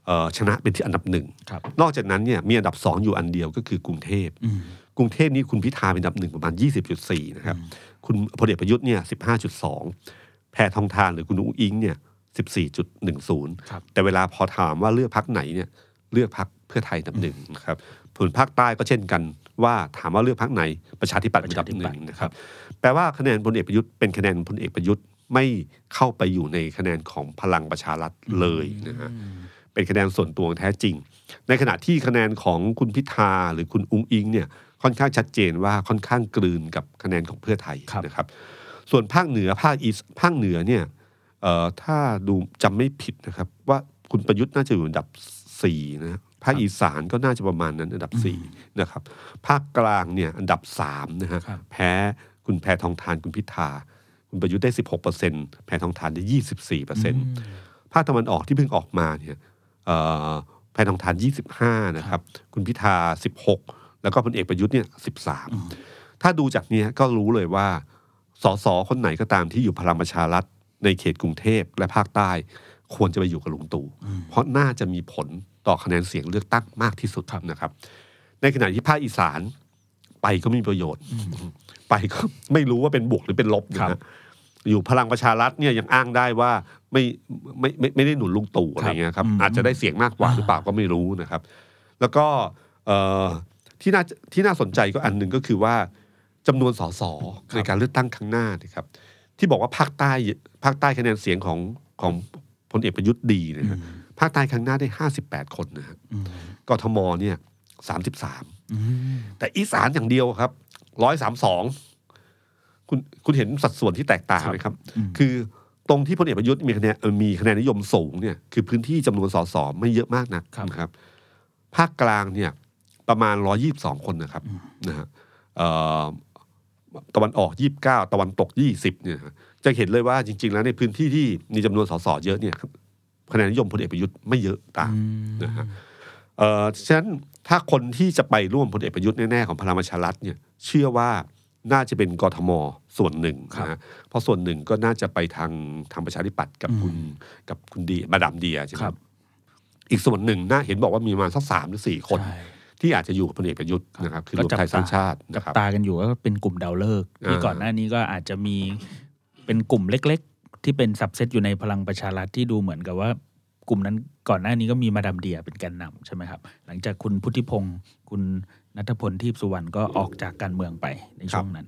เอ่อชนะเป็นที่อันดับหนึ่งครับนอกจากนั้นเนี่ยมีอันดับสองอยู่อันเดียวก็คือกรุงเทพอืมกรุงเทพนี่คุณพิธาเป็นอันดับหนึ่งประมาณ 20.4 นะครับ คุณพลเอกประยุทธ์เนี่ย15.2แพทองทานหรือคุณอุ้งอิงเนี่ย14.10ครับแต่เวลาพอถามว่าเลือกพักไหนเนี่ยเลือกพักเพื่อไทยอันดับหนึ่งนะครับส่วนภาคใต้ก็เช่นกันว่าถามว่าเลือกพักไหนประชาธิปัตย์เป็นอันดับหนึ่งนะครับแปลว่าคะแนนพลเอกประยุทธ์เป็นคะแนนพลเอกประยุทธ์ไม่เข้าไปอยู่ในคะแนนของพลังประชารัฐเลยนะฮะเป็นคะแนนส่วนตัวแท้จริง ในขณะที่คะแนนของคุณพิธาหรือคุณอุ้งอิงเนี่ย ค่อนข้างชัดเจนว่าค่อนข้างกลืนกับคะแนนของเพื่อไทยครับนะครับ ส่วนภาคเหนือภาคอีสภาคเหนือเนี่ยเอ่อถ้าดูจำไม่ผิดนะครับ ว่าคุณประยุทธ์น่าจะอยู่อันดับสี่นะภาคอีสานก็น่าจะประมาณนั้นอันดับสี่นะครับ ภาคกลางเนี่ยอันดับสามนะฮะครับแพ้คุณแพทองทานคุณพิธา คุณประยุทธ์ได้สิบหกเปอร์เซ็นแพทองทานได้ยี่สิบสี่เปอร์เซ็นต์ภาคตะวันออกที่เพิ่งออกมาเนี่ยเอ่อแพทองทานยี่สิบห้านะครับ คุณพิธาสิบหก แล้วก็พลเอกประยุทธ์เนี่ยสิบสามถ้าดูจากเนี้ยก็รู้เลยว่าสสคนไหนก็ตามที่อยู่พลังประชารัฐในเขตกรุงเทพและภาคใต้ ควรจะไปอยู่กับลุงตู่อืมเพราะน่าจะมีผลต่อคะแนนเสียงเลือกตั้งมากที่สุดนะครับ ในขณะที่ภาคอีสานไปก็ไม่มีประโยชน์ ไปก็ไม่รู้ว่าเป็นบวกหรือเป็นลบนะครัฮะบอยู่พลังประชารัฐเนี่ยยังอ้างได้ว่าไม่ไม่ไม่ไม่ได้หนุนลุงตู่อะไรเงี้ยครับอืมอาจจะได้เสียงมากกว่าอ่าหรือเปล่าก็ไม่รู้นะครับ แล้วก็เอ่อ ที่น่าที่น่าสนใจก็อันหนึ่งก็คือว่าจำนวนสสในการเลือกตั้งครั้งหน้านะครับ ที่บอกว่าภาคใต้ภาคใต้คะแนนเสียงของของพลเอกประยุทธ์ดีนะฮะภาคใต้ครั้งหน้าได้ห้าสิบแปดคนนะฮะอืมกทมเนี่ยสามสิบสามอืมแต่อีสานอย่างเดียวครับร้อยสามสองคุณคุณเห็นสัดส่วนที่แตกต่างไหมครับอืมคือตรงที่พลเอกประยุทธ์มีคะแนนเอ่อมีคะแนนนิยมสูงเนี่ยคือพื้นที่จำนวนสสไม่เยอะมากนะครับนะครับภาคกลางเนี่ย ประมาณร้อยี่บสองคนนะครับนะฮะเอ่อตะวันออกยี่บเก้าตะวันตกยี่สิบเนี่ยฮะจะเห็นเลยว่าจริง ๆ แล้วในพื้นที่ที่มีจำนวนสสเยอะเนี่ยคะแนนนิยมพลเอกประยุทธ์ไม่เยอะตามอืมนะฮะเอ่อฉะนั้นถ้าคนที่จะไปร่วมพลเอกประยุทธ์แน่ๆของพลังประชารัฐเนี่ยเชื่อว่าน่าจะเป็นกทมส่วนหนึ่งครับนะฮะเพราะส่วนหนึ่งก็น่าจะไปทางทางประชาธิปัตย์กับคุณกับคุณดีมาดามเดียใช่ไหมครับอีกส่วนหนึ่งน่าเห็นบอกว่ามีประมาณสักสามหรือสี่คนใช่ ที่อาจจะอยู่กับพลเอกประยุทธ์นะครับคือรวมไทยสร้างชาติจันะบครับตากันอยู่ก็เป็นกลุ่มดาวเลิกษ์ที่อ่าก่อนหน้านี้ก็อาจจะมีเป็นกลุ่มเล็ก ๆ ที่เป็นสับเซตอยู่ในพลังประชารัฐที่ดูเหมือนกับว่ากลุ่มนั้นก่อนหน้านี้ก็มีมาดามเดียเป็นแกนนำใช่ไหมครับ หลังจากคุณพุทธิพงศ์คุณนัทพลทีพสุวรรณก็ออกจากการเมืองไปในช่วงนั้น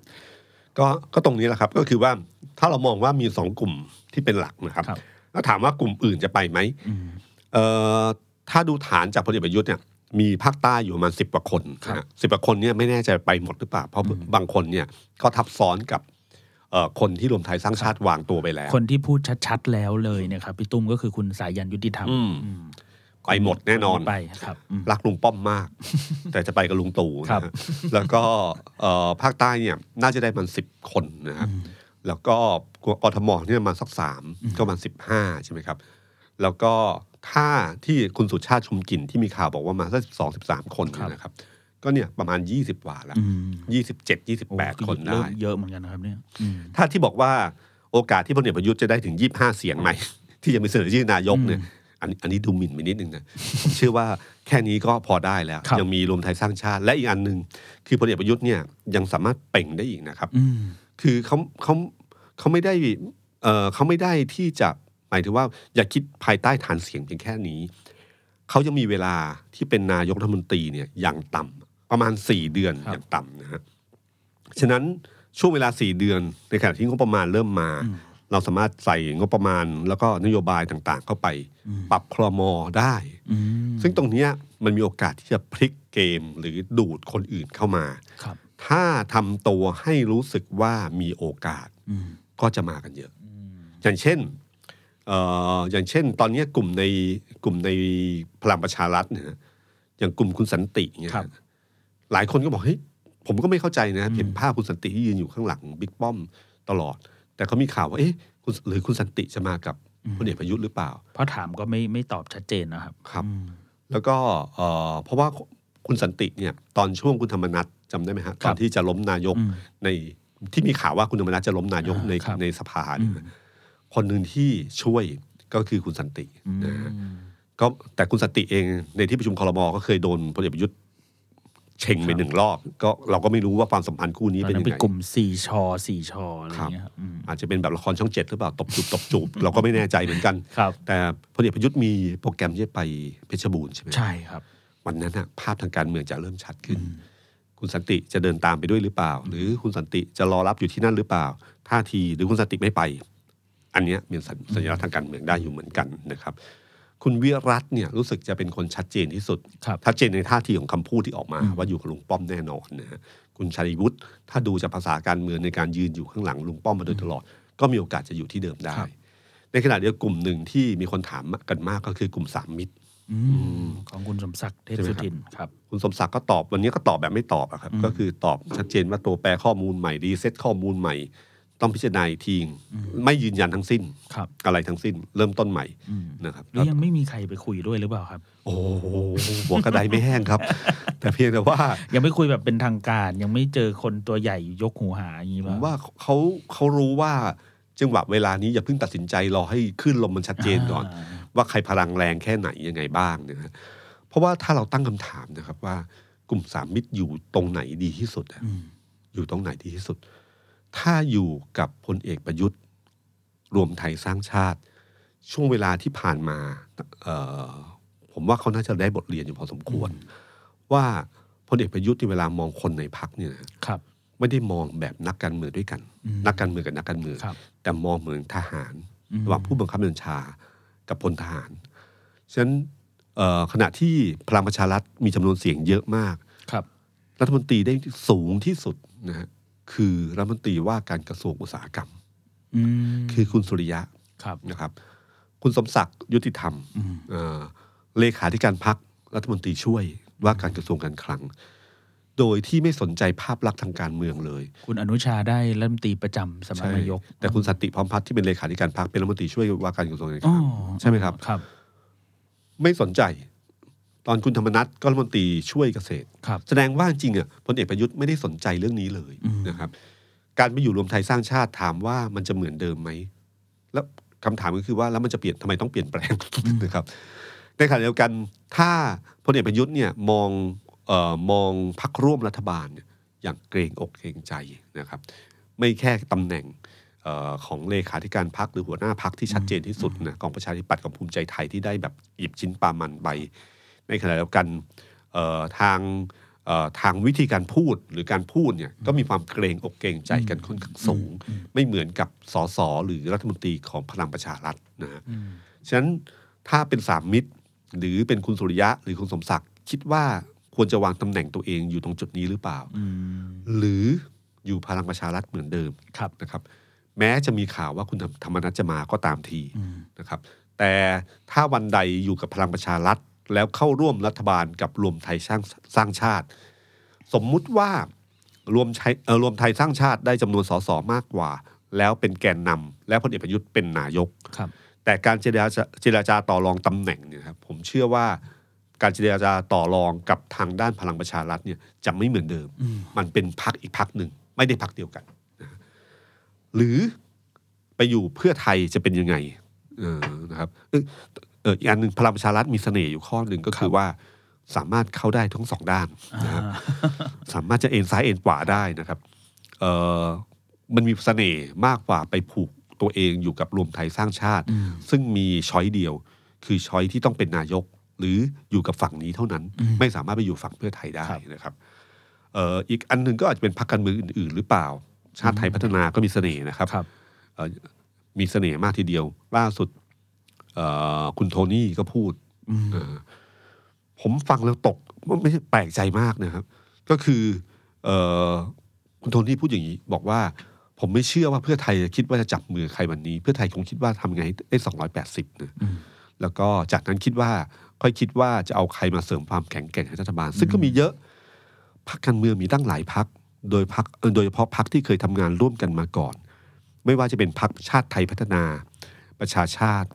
ก็ก็ตรงนี้แหละครับก็คือว่าถ้าเรามองว่ามีสองกลุ่มที่เป็นหลักนะครับครับแล้วถามว่ากลุ่มอื่นจะไปไหมอืมเอ่อถ้าดูฐานจากพลเอกประยุทธ์เนี่ย มีภาคใต้อยู่ประมาณสิบกว่าคนครับสิบกว่าคนเนี่ยไม่แน่ใจไปหมดหรือเปล่า เพราะบางคนเนี่ยก็ทับซ้อนกับเอ่อคนที่รวมไทยสร้างชาติวางตัวไปแล้ว คนที่พูดชัดๆแล้วเลยเนะครับพี่ตุ้มก็คือคุณสายันยุติธรรมอืมอืมไปหมดแน่นอนไปครับอืมรักลุงป้อมมาก แต่จะไปกับลุงตู่ครับนะฮะแล้วก็เอ่อภาคใต้เนี่ยน่าจะได้มันสิบคนนะครับแล้วก็กทมเนี่ยมาสักสามก็มาสิบห้าใช่ไหมครับ แล้วก็ ถ้าที่คุณสุชาติชุมกลิ่นที่มีข่าวบอกว่ามาสักสิบสองสิบสามคนเนี่ยนะครับ ก็เนี่ยประมาณยี่สิบกว่าแล้วอืมยี่สิบเจ็ดยี่สิบโอ้แปดคนเริ่ได้มเยอะเหมือนกันนะครับเนี่ยอืมถ้าที่บอกว่าโอกาสที่พลเอกประยุทธ์จะได้ถึงยี่ห้าเสียงไหมที่จะมีเสนอชื่อนายกเนี่ยอันอันนี้ดูหมิ่นไปนิดนึงนะผมเชื่อว่าแค่นี้ก็พอได้แล้วครับยังมีรวมไทยสร้างชาติ และอีกอันหนึ่งคือพลเอกประยุทธ์เนี่ยยังสามารถเปล่งได้อีกนะครับอืมคือเขาเขาเขาไม่ได้เออเขาไม่ได้ที่จะ หมายถึงว่าอย่าคิดภายใต้ฐานเสียงเพียงแค่นี้ เขายังมีเวลาที่เป็นนายกรัฐมนตรีเนี่ยอย่างต่ำประมาณสี่เดือนครับอย่างต่ำนะฮะฉะนั้นช่วงเวลาสี่เดือนในขณะที่งบประมาณเริ่มมา เราสามารถใส่งบประมาณแล้วก็นโยบายต่างๆ เข้าไปปรับครมได้อืมซึ่งตรงเนี้ยมันมีโอกาสที่จะพลิกเกมหรือดูดคนอื่นเข้ามาครับถ้าทำตัวให้รู้สึกว่ามีโอกาสอืมก็จะมากันเยอะ อย่างเช่นเอ่ออย่างเช่น ตอนเนี้ยกลุ่มในกลุ่มในพลังประชารัฐเนี่ยนะอย่างกลุ่มคุณสันติเนี่ยครับหลายคนก็บอกเฮ้ยผมก็ไม่เข้าใจนะเห็นภาพคุณสันติที่ยืนอยู่ข้างหลังบิ๊กป้อมตลอด แต่เขามีข่าวว่าเอ๊ะคุณหรือคุณสันติจะมากับพลเอกประยุทธ์หรือเปล่า เพราะถามก็ไม่ไม่ตอบชัดเจนนะครับครับอืมแล้วก็เอ่อเพราะว่าคุณสันติเนี่ยตอนช่วงคุณธรรมนัฐจำได้ไหมฮะตอนที่จะล้มนายกอืมในที่มีข่าวว่าคุณธรรมนัฐจะล้มนายกอ่าในครับในสภาเนี่ย คนหนึ่งที่ช่วยก็คือคุณสันติอืมนะฮะก็แต่คุณสันติเองในที่ประชุมคอรมอก็เคยโดนพลเอกประยุทธ์เช่งไปหนึ่งรอบ ก็เราก็ไม่รู้ว่าความสัมพันธ์คู่นี้ตอนเป็นนั้ยันงเป็นไงกลุ่มสี่ชอสี่ชออะไรครับเงี้ยครับอืมอาจจะเป็นแบบละครช่องเจ็ดหรือเปล่าตบจูบตบจูบเราก็ไม่แน่ใจเหมือนกันครับแต่พลเอกประยุทธ์มีโปรแกรมที่จะไปเพชรบูรณ์ใช่ไหมใช่ครับ วันนั้นนะภาพทางการเมืองจะเริ่มชัดขึ้น คุณสันติจะเดินตามไปด้วยหรือเปล่า หรือคุณสันติจะรอรับอยู่ที่นั่นหรือเปล่าท่าทีหรือคุณสันติไม่ไป อันเนี้ยเป็นสัญสัญลักษณ์ทางการเมืองได้อยู่เหมือนกันนะครับ คุณวิรัตเนี่ยรู้สึกจะเป็นคนชัดเจนที่สุดครับชัดเจนในท่าทีของคำพูดที่ออกมา ว่าอยู่กับลุงป้อมแน่นอนนะฮะคุณชัยวุฒิถ้าดูจากภาษาการเมืองในการยืนอยู่ข้างหลังลุงป้อมมาโดยตลอด ก็มีโอกาสจะอยู่ที่เดิมได้ครับในขณะเดียวกันกลุ่มหนึ่งที่มีคนถามกันมากก็คือกลุ่มสามมิตรอืมของคุณสมศักดิ์เทพใช่ไหมสุครับทินครับคุณสมศักดิ์ก็ตอบวันนี้ก็ตอบแบบไม่ตอบอะครับ ก็คือตอบชัดเจนว่าตัวแปรข้อมูลใหม่รีเซ็ตข้อมูลใหม่ ต้องพิจารณาอีกทีไม่ยืนยันทั้งสิ้นครับอะไรทั้งสิ้น เริ่มต้นใหม่อืมนะครับแล้วยังไม่มีใครไปคุยด้วยหรือเปล่าครับ โอ้โหหัวกระไดไม่แห้งครับ แต่เพียงแต่ว่า ยังไม่คุยแบบเป็นทางการ ยังไม่เจอคนตัวใหญ่ยกหูหาอย่างนี้ผป่ะมว่าเขาเขารู้ว่าจังหวะเวลานี้อย่าเพิ่งตัดสินใจรอให้ขึ้นลมมันชัดเจนก่อน ว่าใครพลังแรงแค่ไหนยังไงบ้างนะฮะเพราะว่าถ้าเราตั้งคำถามนะครับว่ากลุ่มสามมิตรอยู่ตรงไหนดีที่สุดอะอืมอยู่ตรงไหนดีที่สุด ถ้าอยู่กับพลเอกประยุทธ์ รวมไทยสร้างชาติ ช่วงเวลาที่ผ่านมาเอ่อผมว่าเขาน่าจะได้บทเรียนอยู่พอสมควร ว่าพลเอกประยุทธ์ที่เวลามองคนในพักเนี่ยนะครับไม่ได้มองแบบนักการเมืองด้วยกันอืมนักการเมืองกับนักการเมืองครับแต่มองเหมือนทหารอืมระหว่างผู้บังคับบัญชากับพลทหาร ฉะนั้นเอ่อขณะที่พลังประชารัฐมีจำนวนเสียงเยอะมากครับ รัฐมนตรีได้สูงที่สุดนะฮะ คือรัฐมนตรีว่าการกระทรวงอุตสาหกรรม อืมคือคุณสุริยะครับ นะครับ คุณสมศักดิ์ยุติธรรมอืม เอ่อเลขาธิการพักรัฐมนตรีช่วยว่าการกระทรวงการคลัง โดยที่ไม่สนใจภาพลักษณ์ทางการเมืองเลย คุณอนุชาได้รัฐมนตรีประจำสำนักนายกแต่คุณสันติพร้อมพัฒน์ที่เป็นเลขาธิการพักเป็นรัฐมนตรีช่วยว่าการกระทรวงการคอ๋อลังใช่ไหมครับ ครับ ไม่สนใจ ตอนคุณธรรมนัฐก็รัฐมนตรีช่วยเกษตร ครับ แสดงว่าจริงๆอะพลเอกประยุทธ์ไม่ได้สนใจเรื่องนี้เลยอืม นะครับ การไปอยู่รวมไทยสร้างชาติถามว่ามันจะเหมือนเดิมไหม แล้วคำถามก็คือว่าแล้วมันจะเปลี่ยนทำไมต้องเปลี่ยนแปลง นะครับ ในขณะเดียวกันถ้าพลเอกประยุทธ์เนี่ยมองเอ่อมองพักร่วมรัฐบาลเนี่ยอย่างเกรงอกเกรงใจนะครับ ไม่แค่ตำแหน่งเออของเลขาธิการพักหรือหัวหน้าพักที่ชัดเจนที่สุดนะของประชาธิปัตย์กับภูมิใจไทยที่ได้แบบหยิบชิ้นปลามันไป ในขณะเดียวกันเอ่อทางเอ่อทางวิธีการพูดหรือการพูดเนี่ยก็มีความเกรงอกเกรงใจกันค่อนข้างสูง ไม่เหมือนกับสสหรือรัฐมนตรีของพลังประชารัฐนะฮะอืมฉะนั้นถ้าเป็นสามมิตร หรือเป็นคุณสุริยะหรือคุณสมศักดิ์คิดว่าควรจะวางตำแหน่งตัวเองอยู่ตรงจุดนี้หรือเปล่าอืมหรืออยู่พลังประชารัฐเหมือนเดิมครับนะครับ แม้จะมีข่าวว่าคุณธรรมนัฐจะมาก็ตามทีอืมนะครับ แต่ถ้าวันใดอยู่กับพลังประชารัฐ แล้วเข้าร่วมรัฐบาลกับรวมไทยสร้างสร้างชาติ สมมุติว่ารวมไทยเอ่อรวมไทยสร้างชาติได้จำนวนสสมากกว่า แล้วเป็นแกนนำแล้วพลเอกประยุทธ์เป็นนายกครับแต่การเจรจาเจรจาต่อรองตำแหน่งเนี่ยครับผมเชื่อว่าการเจรจาต่อรองกับทางด้านพลังประชารัฐเนี่ยจะไม่เหมือนเดิมอืมมันเป็นพักอีกพักหนึ่ง ไม่ได้พักเดียวกันนะหรือไปอยู่เพื่อไทยจะเป็นยังไงเออนะครับ เออเอออีกอันหนึ่งพลังประชารัฐมีเสน่ห์อยู่ข้อหนึ่งก็คือว่าสามารถเข้าได้ทั้งสองด้านนะครับสามารถจะเอ็นซ้ายเอ็นขวาได้นะครับเออมันมีเสน่ห์มากกว่าไปผูกตัวเองอยู่กับรวมไทยสร้างชาติอืมซึ่งมีช้อยเดียว คือช้อยที่ต้องเป็นนายก หรืออยู่กับฝั่งนี้เท่านั้นอืมไม่สามารถไปอยู่ฝั่งเพื่อไทยได้ครับนะครับเอ่ออีกอันหนึ่งก็อาจจะเป็นพรรคการเมืองอื่น ๆ หรือเปล่า ชาติไทยพัฒนาก็มีเสน่ห์นะครับครับเอ่อมีเสน่ห์มากทีเดียว ล่าสุดเอ่อ คุณโทนี่ก็พูดอืมเอ่อผมฟังแล้วตกไม่ใช่แปลกใจมากนะครับ ก็คือเอ่อคุณโทนี่พูดอย่างนี้ บอกว่า ผมไม่เชื่อว่าเพื่อไทยจะคิดว่าจะจับมือใครวันนี้ เพื่อไทยคงคิดว่าทำไงได้สองร้อยแปดสิบนะอืมแล้วก็จากนั้นคิดว่าค่อยคิดว่าจะเอาใครมาเสริมความแข็งแกร่งให้รัฐบาล ซึ่งก็มีเยอะพรรคการเมืองมีตั้งหลายพรรคโดยพรรคเอ่อโดยเฉพาะพรรคที่เคยทำงานร่วมกันมาก่อน ไม่ว่าจะเป็นพรรคชาติไทยพัฒนา ประชาชาติ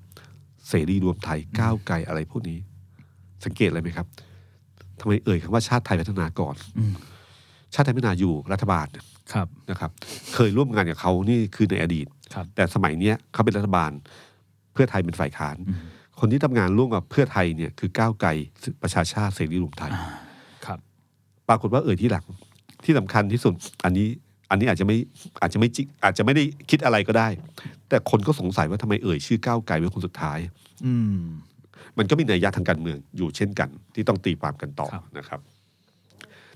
เสรีรวมไทยก้าวไกลอะไรพวกนี้ สังเกตเลยไหมครับทำไมเอ่ยคำว่าชาติไทยพัฒนาก่อนอืมชาติไทยพัฒนาอยู่รัฐบาลครับนะครับ เคยร่วมงานกับเขานี่คือในอดีตครับแต่สมัยเนี้ยเขาเป็นรัฐบาล เพื่อไทยเป็นฝ่ายค้านอืมคนที่ทำงานร่วมกับเพื่อไทยเนี่ยคือก้าวไกลประชาชาติเสรีรวมไทยครับ ปรากฏว่าเอ่ยที่หลังที่สำคัญที่สุดอันนี้ อันนี้อาจจะไม่อาจจะไม่จริงอาจจะไม่ได้คิดอะไรก็ได้ แต่คนก็สงสัยว่าทำไมเอ่ยชื่อก้าวไกลเป็นคนสุดท้าย อืมมันก็มีนัยยะทางการเมืองอยู่เช่นกัน ที่ต้องตีความกันต่อครับนะครับ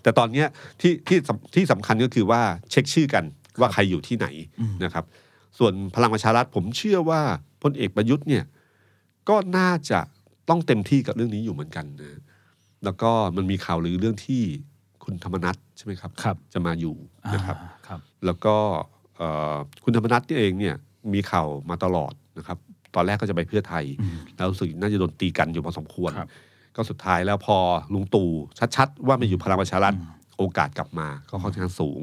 แต่ตอนเนี้ยที่ที่สำที่สำคัญก็คือว่าเช็คชื่อกันว่าใครอยู่ที่ไหนอืมนะครับ ส่วนพลังประชารัฐผมเชื่อว่าพลเอกประยุทธ์เนี่ย ก็น่าจะต้องเต็มที่กับเรื่องนี้อยู่เหมือนกันนะแล้วก็มันมีข่าวลือเรื่องที่คุณธรรมนัฐใช่ไหมครับครับจะมาอยู่นะครับอ่าครับ แล้วก็เอ่อคุณธรรมนัฐเองเนี่ยมีข่าวมาตลอดนะครับ ตอนแรกก็จะไปเพื่อไทยอืมแล้วรู้สึกน่าจะโดนตีกันอยู่พอสมควรครับก็สุดท้ายแล้วพอลุงตู่ชัดๆ ว่ามาอยู่พลังประชารัฐอืมโอกาสกลับมาก็ค่อนข้างสูง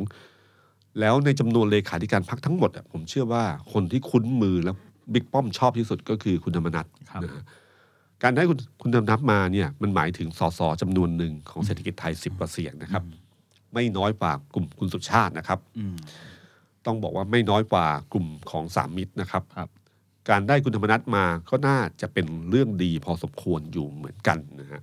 แล้วในจำนวนเลขาธิการพักทั้งหมดอะผมเชื่อว่าคนที่คุ้นมือแล้วบิ๊กป้อมชอบที่สุดก็คือคุณธรรมนัฐครับนะฮะการได้คุณคุณธรรมนัฐมาเนี่ยมันหมายถึงสสจำนวนหนึ่งของเศรษฐกิจไทยสิบกว่าเสียงนะครับ ไม่น้อยกว่ากลุ่มคุณสุชาตินะครับอืมต้องบอกว่าไม่น้อยกว่ากลุ่มของสามมิตรนะครับครับการได้คุณธรรมนัฐมาก็น่าจะเป็นเรื่องดีพอสมควรอยู่เหมือนกันนะฮะ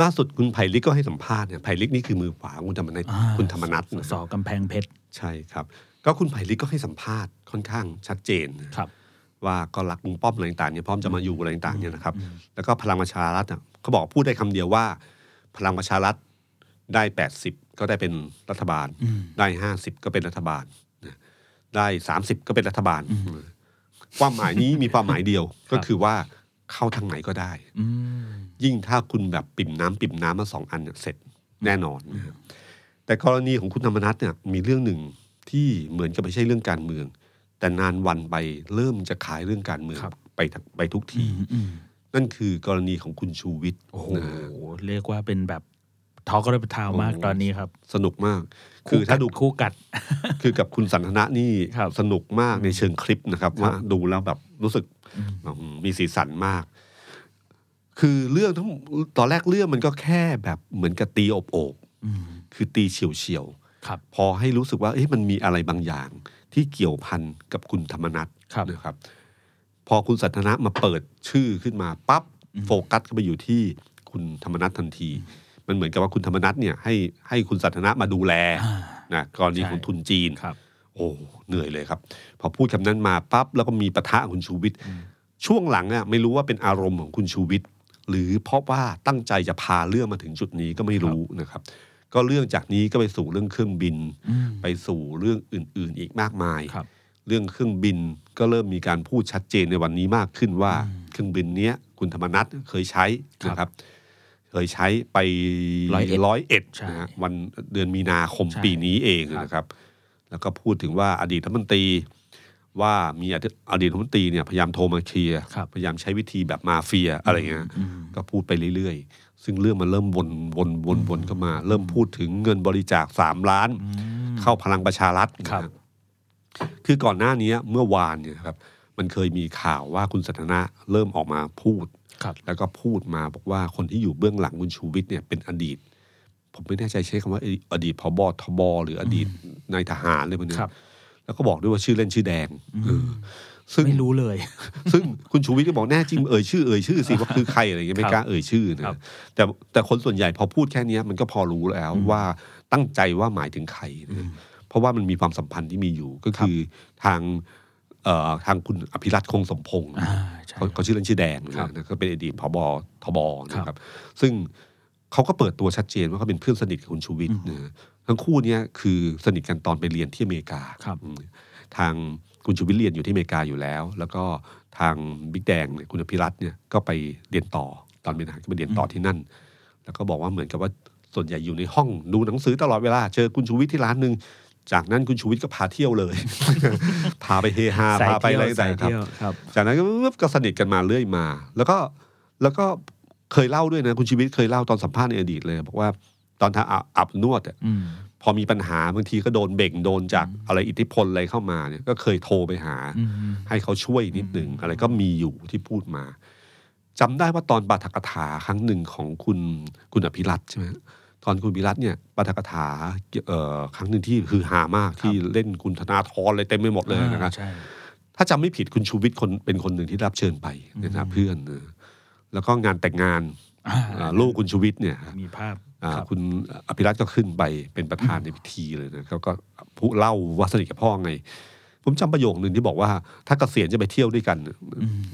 ล่าสุดคุณไผ่ลิกก็ให้สัมภาษณ์เนี่ยไผ่ลิกนี่คือมือขวาของคุณธรรมนัฐอ่าคุณธรรมนัฐนะสฮะกำแพงเพชรใช่ครับ ก็คุณไผ่ลิกก็ให้สัมภาษณ์ค่อนข้างชัดเจนนะครับ ว่าก็รักลุงป้อมอะไรต่างๆเนี่ยพร้อมจะมาอยู่อะไรต่างๆเนี่ยนะครับ แล้วก็พลังประชารัฐอะเขาบอกพูดได้คำเดียวว่า พลังประชารัฐได้แปดสิบ ก็ได้เป็นรัฐบาลอืมได้ห้าสิบก็เป็นรัฐบาลนะได้สามสิบก็เป็นรัฐบาล ความหมายนี้มีความหมายเดียวก็คือว่าเข้าทางไหนก็ได้อืมยิ่งถ้าคุณแบบปิ่มน้ำปิ่มน้ำมาสองอันเนี่ยเสร็จแน่นอนนะครับแต่กรณีของคุณธรรมนัฐเนี่ยมีเรื่องหนึ่งที่เหมือนกับไม่ใช่เรื่องการเมือง แต่นานวันไปเริ่มจะขายเรื่องการเมืองครับไปทั้งไปทุกอืทีมอืมนั่นคือกรณีของคุณชูวิทย์โอ้โหนะฮะเรียกว่าเป็นแบบ ทอกระเบิดทาวมากโอ้ตอนนี้ครับ สนุกมาก คือถ้าดูคู่กัด คือกับคุณสันทนะนี่ครับสนุกมากในเชิงคลิปนะครับ ว่าดูแล้วแบบรู้สึกอืมอืมมีสีสันมาก คือเรื่องทั้งตอนแรกเรื่องมันก็แค่แบบเหมือนกับตีอบโอบอืมคือตีเฉียวเฉียวๆครับพอให้รู้สึกว่าเอ๊ะมันมีอะไรบางอย่าง ที่เกี่ยวพันกับคุณธรรมนัฐครับนะครับ พอคุณสันทนะมาเปิดชื่อขึ้นมาปั๊บโฟกัสเข้าไปอยู่ที่คุณธรรมนัฐทันที มันเหมือนกับว่าคุณธรรมนัฐเนี่ยให้ให้คุณสันทนะมาดูแลอ่านะกรณีใช่ของทุนจีนครับ โอ้เหนื่อยเลยครับ พอพูดคำนั้นมาปั๊บแล้วก็มีปะทะคุณชูวิทย์ช่วงหลังอะไม่รู้ว่าเป็นอารมณ์ของคุณชูวิทย์หรือเพราะว่าตั้งใจจะพาเรื่องมาถึงจุดนี้ก็ไม่รู้นะครับ ก็เรื่องจากนี้ก็ไปสู่เรื่องเครื่องบินอืมไปสู่เรื่องอื่น ๆ อีกมากมายครับเรื่องเครื่องบินก็เริ่มมีการพูดชัดเจนในวันนี้มากขึ้นว่า เครื่องบินเนี้ยคุณธรรมนัฐเคยใช้นะครับ เคยใช้ไปร้อยเอ็ดร้อยเอ็ดใช่นะฮะวันเดือนมีนาคมใช่ปีนี้เองครับนะครับ แล้วก็พูดถึงว่าอดีตรัฐมนตรีว่ามีอดีตรัฐมนตรีเนี่ยพยายามโทรมาเคลียร์ครับพยายามใช้วิธีแบบมาเฟียอะไรเงี้ยอืมก็พูดไปเรื่อยๆ ซึ่งเรื่องมันเริ่มวนวนวนวนเข้ามา เริ่มพูดถึงเงินบริจาคสามล้านอืมเข้าพลังประชารัฐครับนะคือก่อนหน้านี้เมื่อวานเนี่ยครับ มันเคยมีข่าวว่าคุณสันทนะเริ่มออกมาพูดครับ แล้วก็พูดมาบอกว่าคนที่อยู่เบื้องหลังคุณชูวิทย์เนี่ยเป็นอดีต ผมไม่แน่ใจใช้คำว่าอดีตพบทบหรืออดีตนายทหารเลยมันเนี่ยครับแล้วก็บอกด้วยว่าชื่อเล่นชื่อแดงเออซึ่งไม่รู้เลย ซึ่งคุณชูวิทย์ก็บอกแน่จริงเอ่ยชื่อเอ่ยชื่อสิว่าคือใครอะไรเงี้ยไม่กล้าเอ่ยชื่อนะครับแต่แต่คนส่วนใหญ่พอพูดแค่เนี้ยมันก็พอรู้แล้วว่าตั้งใจว่าหมายถึงใครนะเพราะว่ามันมีความสัมพันธ์ที่มีอยู่ก็คือทางเอ่อ ทางคุณอภิรัตคงสมพงษ์อ่าใช่เขาเขาชื่อเล่นชื่อแดงครับนะก็เป็นอดีตพบทบนะคครัรับบซึ่งเขาก็เปิดตัวชัดเจนว่าเขาเป็นเพื่อนสนิทกับคุณชูวิทย์นะทั้งคู่เนี้ยคือสนิทกันตอนไปเรียนที่อเมริกาครับอืมทางคุณชูวิทย์เรียนอยู่ที่อเมริกาอยู่แล้ว แล้วก็ทางบิ๊กแดงเนี่ยคุณอภิรัตน์เนี่ยก็ไปเรียนต่อตอนเป็นทหารก็ไปเรียนต่อที่นั่น แล้วก็บอกว่าเหมือนกับว่าส่วนใหญ่อยู่ในห้องดูหนังสือตลอดเวลา เจอคุณชูวิทย์ที่ร้านหนึ่ง จากนั้นคุณชูวิทย์ก็พาเที่ยวเลย พาไปเฮฮาสายพาไปเที่ยอะไรวต่าสายงๆครับเที่ยวครับ จากนั้นก็ก็สนิทกันมาเรื่อยมา แล้วก็แล้วก็เคยเล่าด้วยนะคุณชีวิตเคยเล่าตอนสัมภาษณ์ในอดีตเลยบอกว่าตอนทำอาอาบนวดอะอืมพอมีปัญหาบางทีก็โดนเบ่งโดนจากอะไรอิทธิพลอะไรเข้ามาเนี่ยก็เคยโทรไปหาอืมให้เขาช่วยนิดหนึ่งอะไรก็มีอยู่ที่พูดมาจำได้ว่าตอนปาฐกถาครั้งหนึ่งของคุณคุณอภิรัตน์ใช่ไหมต อนคุณอภิรัตน์เนี่ยปาฐกถาเอ่อครั้งหนึ่งที่คือฮามากที่เล่นคุณธนาธรอะไรเต็มไปหมดเลยนะครับอ่าใช่ถ้าจำไม่ผิดคุณชูวิทย์คนเป็นคนหนึ่งที่รับเชิญไปในฐานะเพื่อนนะแล้วก็งานแต่งงานอ่าอ่าลูกคุณชูวิทย์เนี่ยมีภาพอ่าครับคุณอภิรัตน์ก็ขึ้นไปเป็นประธานในพิธีเลยนะเขาก็ผู้เล่าว่าสนิทกับพ่อไง ผมจำประโยคหนึ่งที่บอกว่า ถ้าเกษียณจะไปเที่ยวด้วยกัน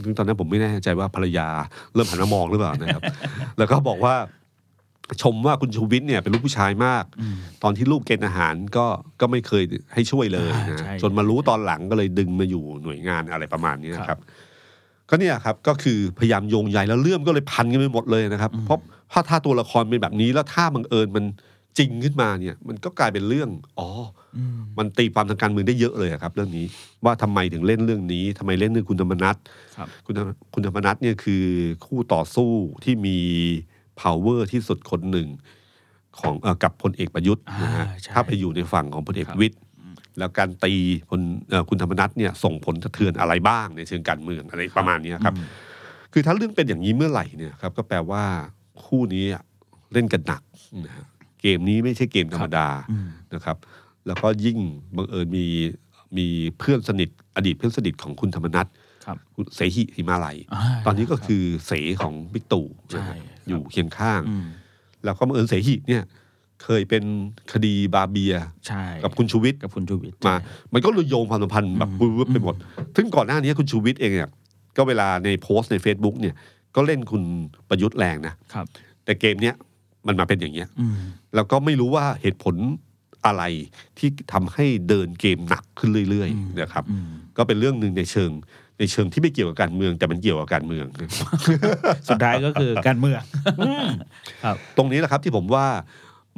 ซึ่งตอนนั้นผมไม่แน่ใจว่าภรรยาเริ่มหันมามองหรือเปล่านะครับ แล้วก็บอกว่า ชมว่าคุณชูวิทย์เนี่ยเป็นลูกผู้ชายมากอืมตอนที่ลูกเกณฑ์อาหารก็ก็ไม่เคยให้ช่วยเลยอ่านะใช่จนมารู้ตอนหลังก็เลยดึงมาอยู่หน่วยงานอะไรประมาณนี้นะคครัรับบก็เนี่ยครับก็คือพยายามโยงใยแล้วเรื่องก็เลยพันกันไปหมดเลยนะครับ เพราะถ้าถ้าตัวละครเป็นแบบนี้แล้วถ้าบังเอิญมันจริงขึ้นมาเนี่ย มันก็กลายเป็นเรื่องอ๋ออืมมันตีความทางการเมืองได้เยอะเลยอะครับ เรื่องนี้ว่าทำไมถึงเล่นเรื่องนี้ทำไมเล่นเรื่องคุณธรรมนัฐครับคุณธรรมคุณธรรมนัฐเนี่ยคือคู่ต่อสู้ที่มี power ที่สุดคนหนึ่งของเออกับพลเอกประยุทธ์นะฮะอ่าใช่ถ้าไปอยู่ในฝั่งของพลเอกครัปบระวิตยแล้วการตีพลเอ่อคุณธรรมนัฐเนี่ยส่งผลสะเทือนอะไรบ้างในเชิงการเมืองอะไรประมาณเนี้ยครับคือถ้าเรื่องเป็นอย่างนี้เมื่อไหร่เนี่ยครับก็แปลว่าคู่นี้อะเล่นกันหนักนะฮะเกมนี้ไม่ใช่เกมธรรมดาอืมนะครับ แล้วก็ยิ่งบังเอิญมีมีเพื่อนสนิทอดีตเพื่อนสนิทของคุณธรรมนัฐครับคุณเสหิหิมาลัยาตอนนี้ก็คือเสของบิ๊กตู่ นะฮะใช่ครับอยู่เคียงข้างอืมแล้วก็บังเอิญเสหิเนี่ย เคยเป็นคดีบาเบียใช่กับคุณชูวิทย์กับคุณชูวิทย์มาใช่มันก็เลยโยงความสัมพันธ์แบบอืมวืบๆไปหมดซึ่งก่อนหน้านี้คุณชูวิทย์เองเนี่ยก็เวลาในโพสต์ใน Facebook เนี่ยก็เล่นคุณประยุทธ์แรงนะครับ แต่เกมเนี้ยมันมาเป็นอย่างเงี้ยอืมแล้วก็ไม่รู้ว่าเหตุผลอะไรที่ทำให้เดินเกมหนักขึ้นเรื่อยอืมๆนะครับอืมก็เป็นเรื่องหนึ่งในเชิง ในเชิงที่ไม่เกี่ยวกับการเมือง แต่มันเกี่ยวกับการเมือง สุดท้ายก็คือการเมืองครับตรงนี้แหละครับที่ผมว่า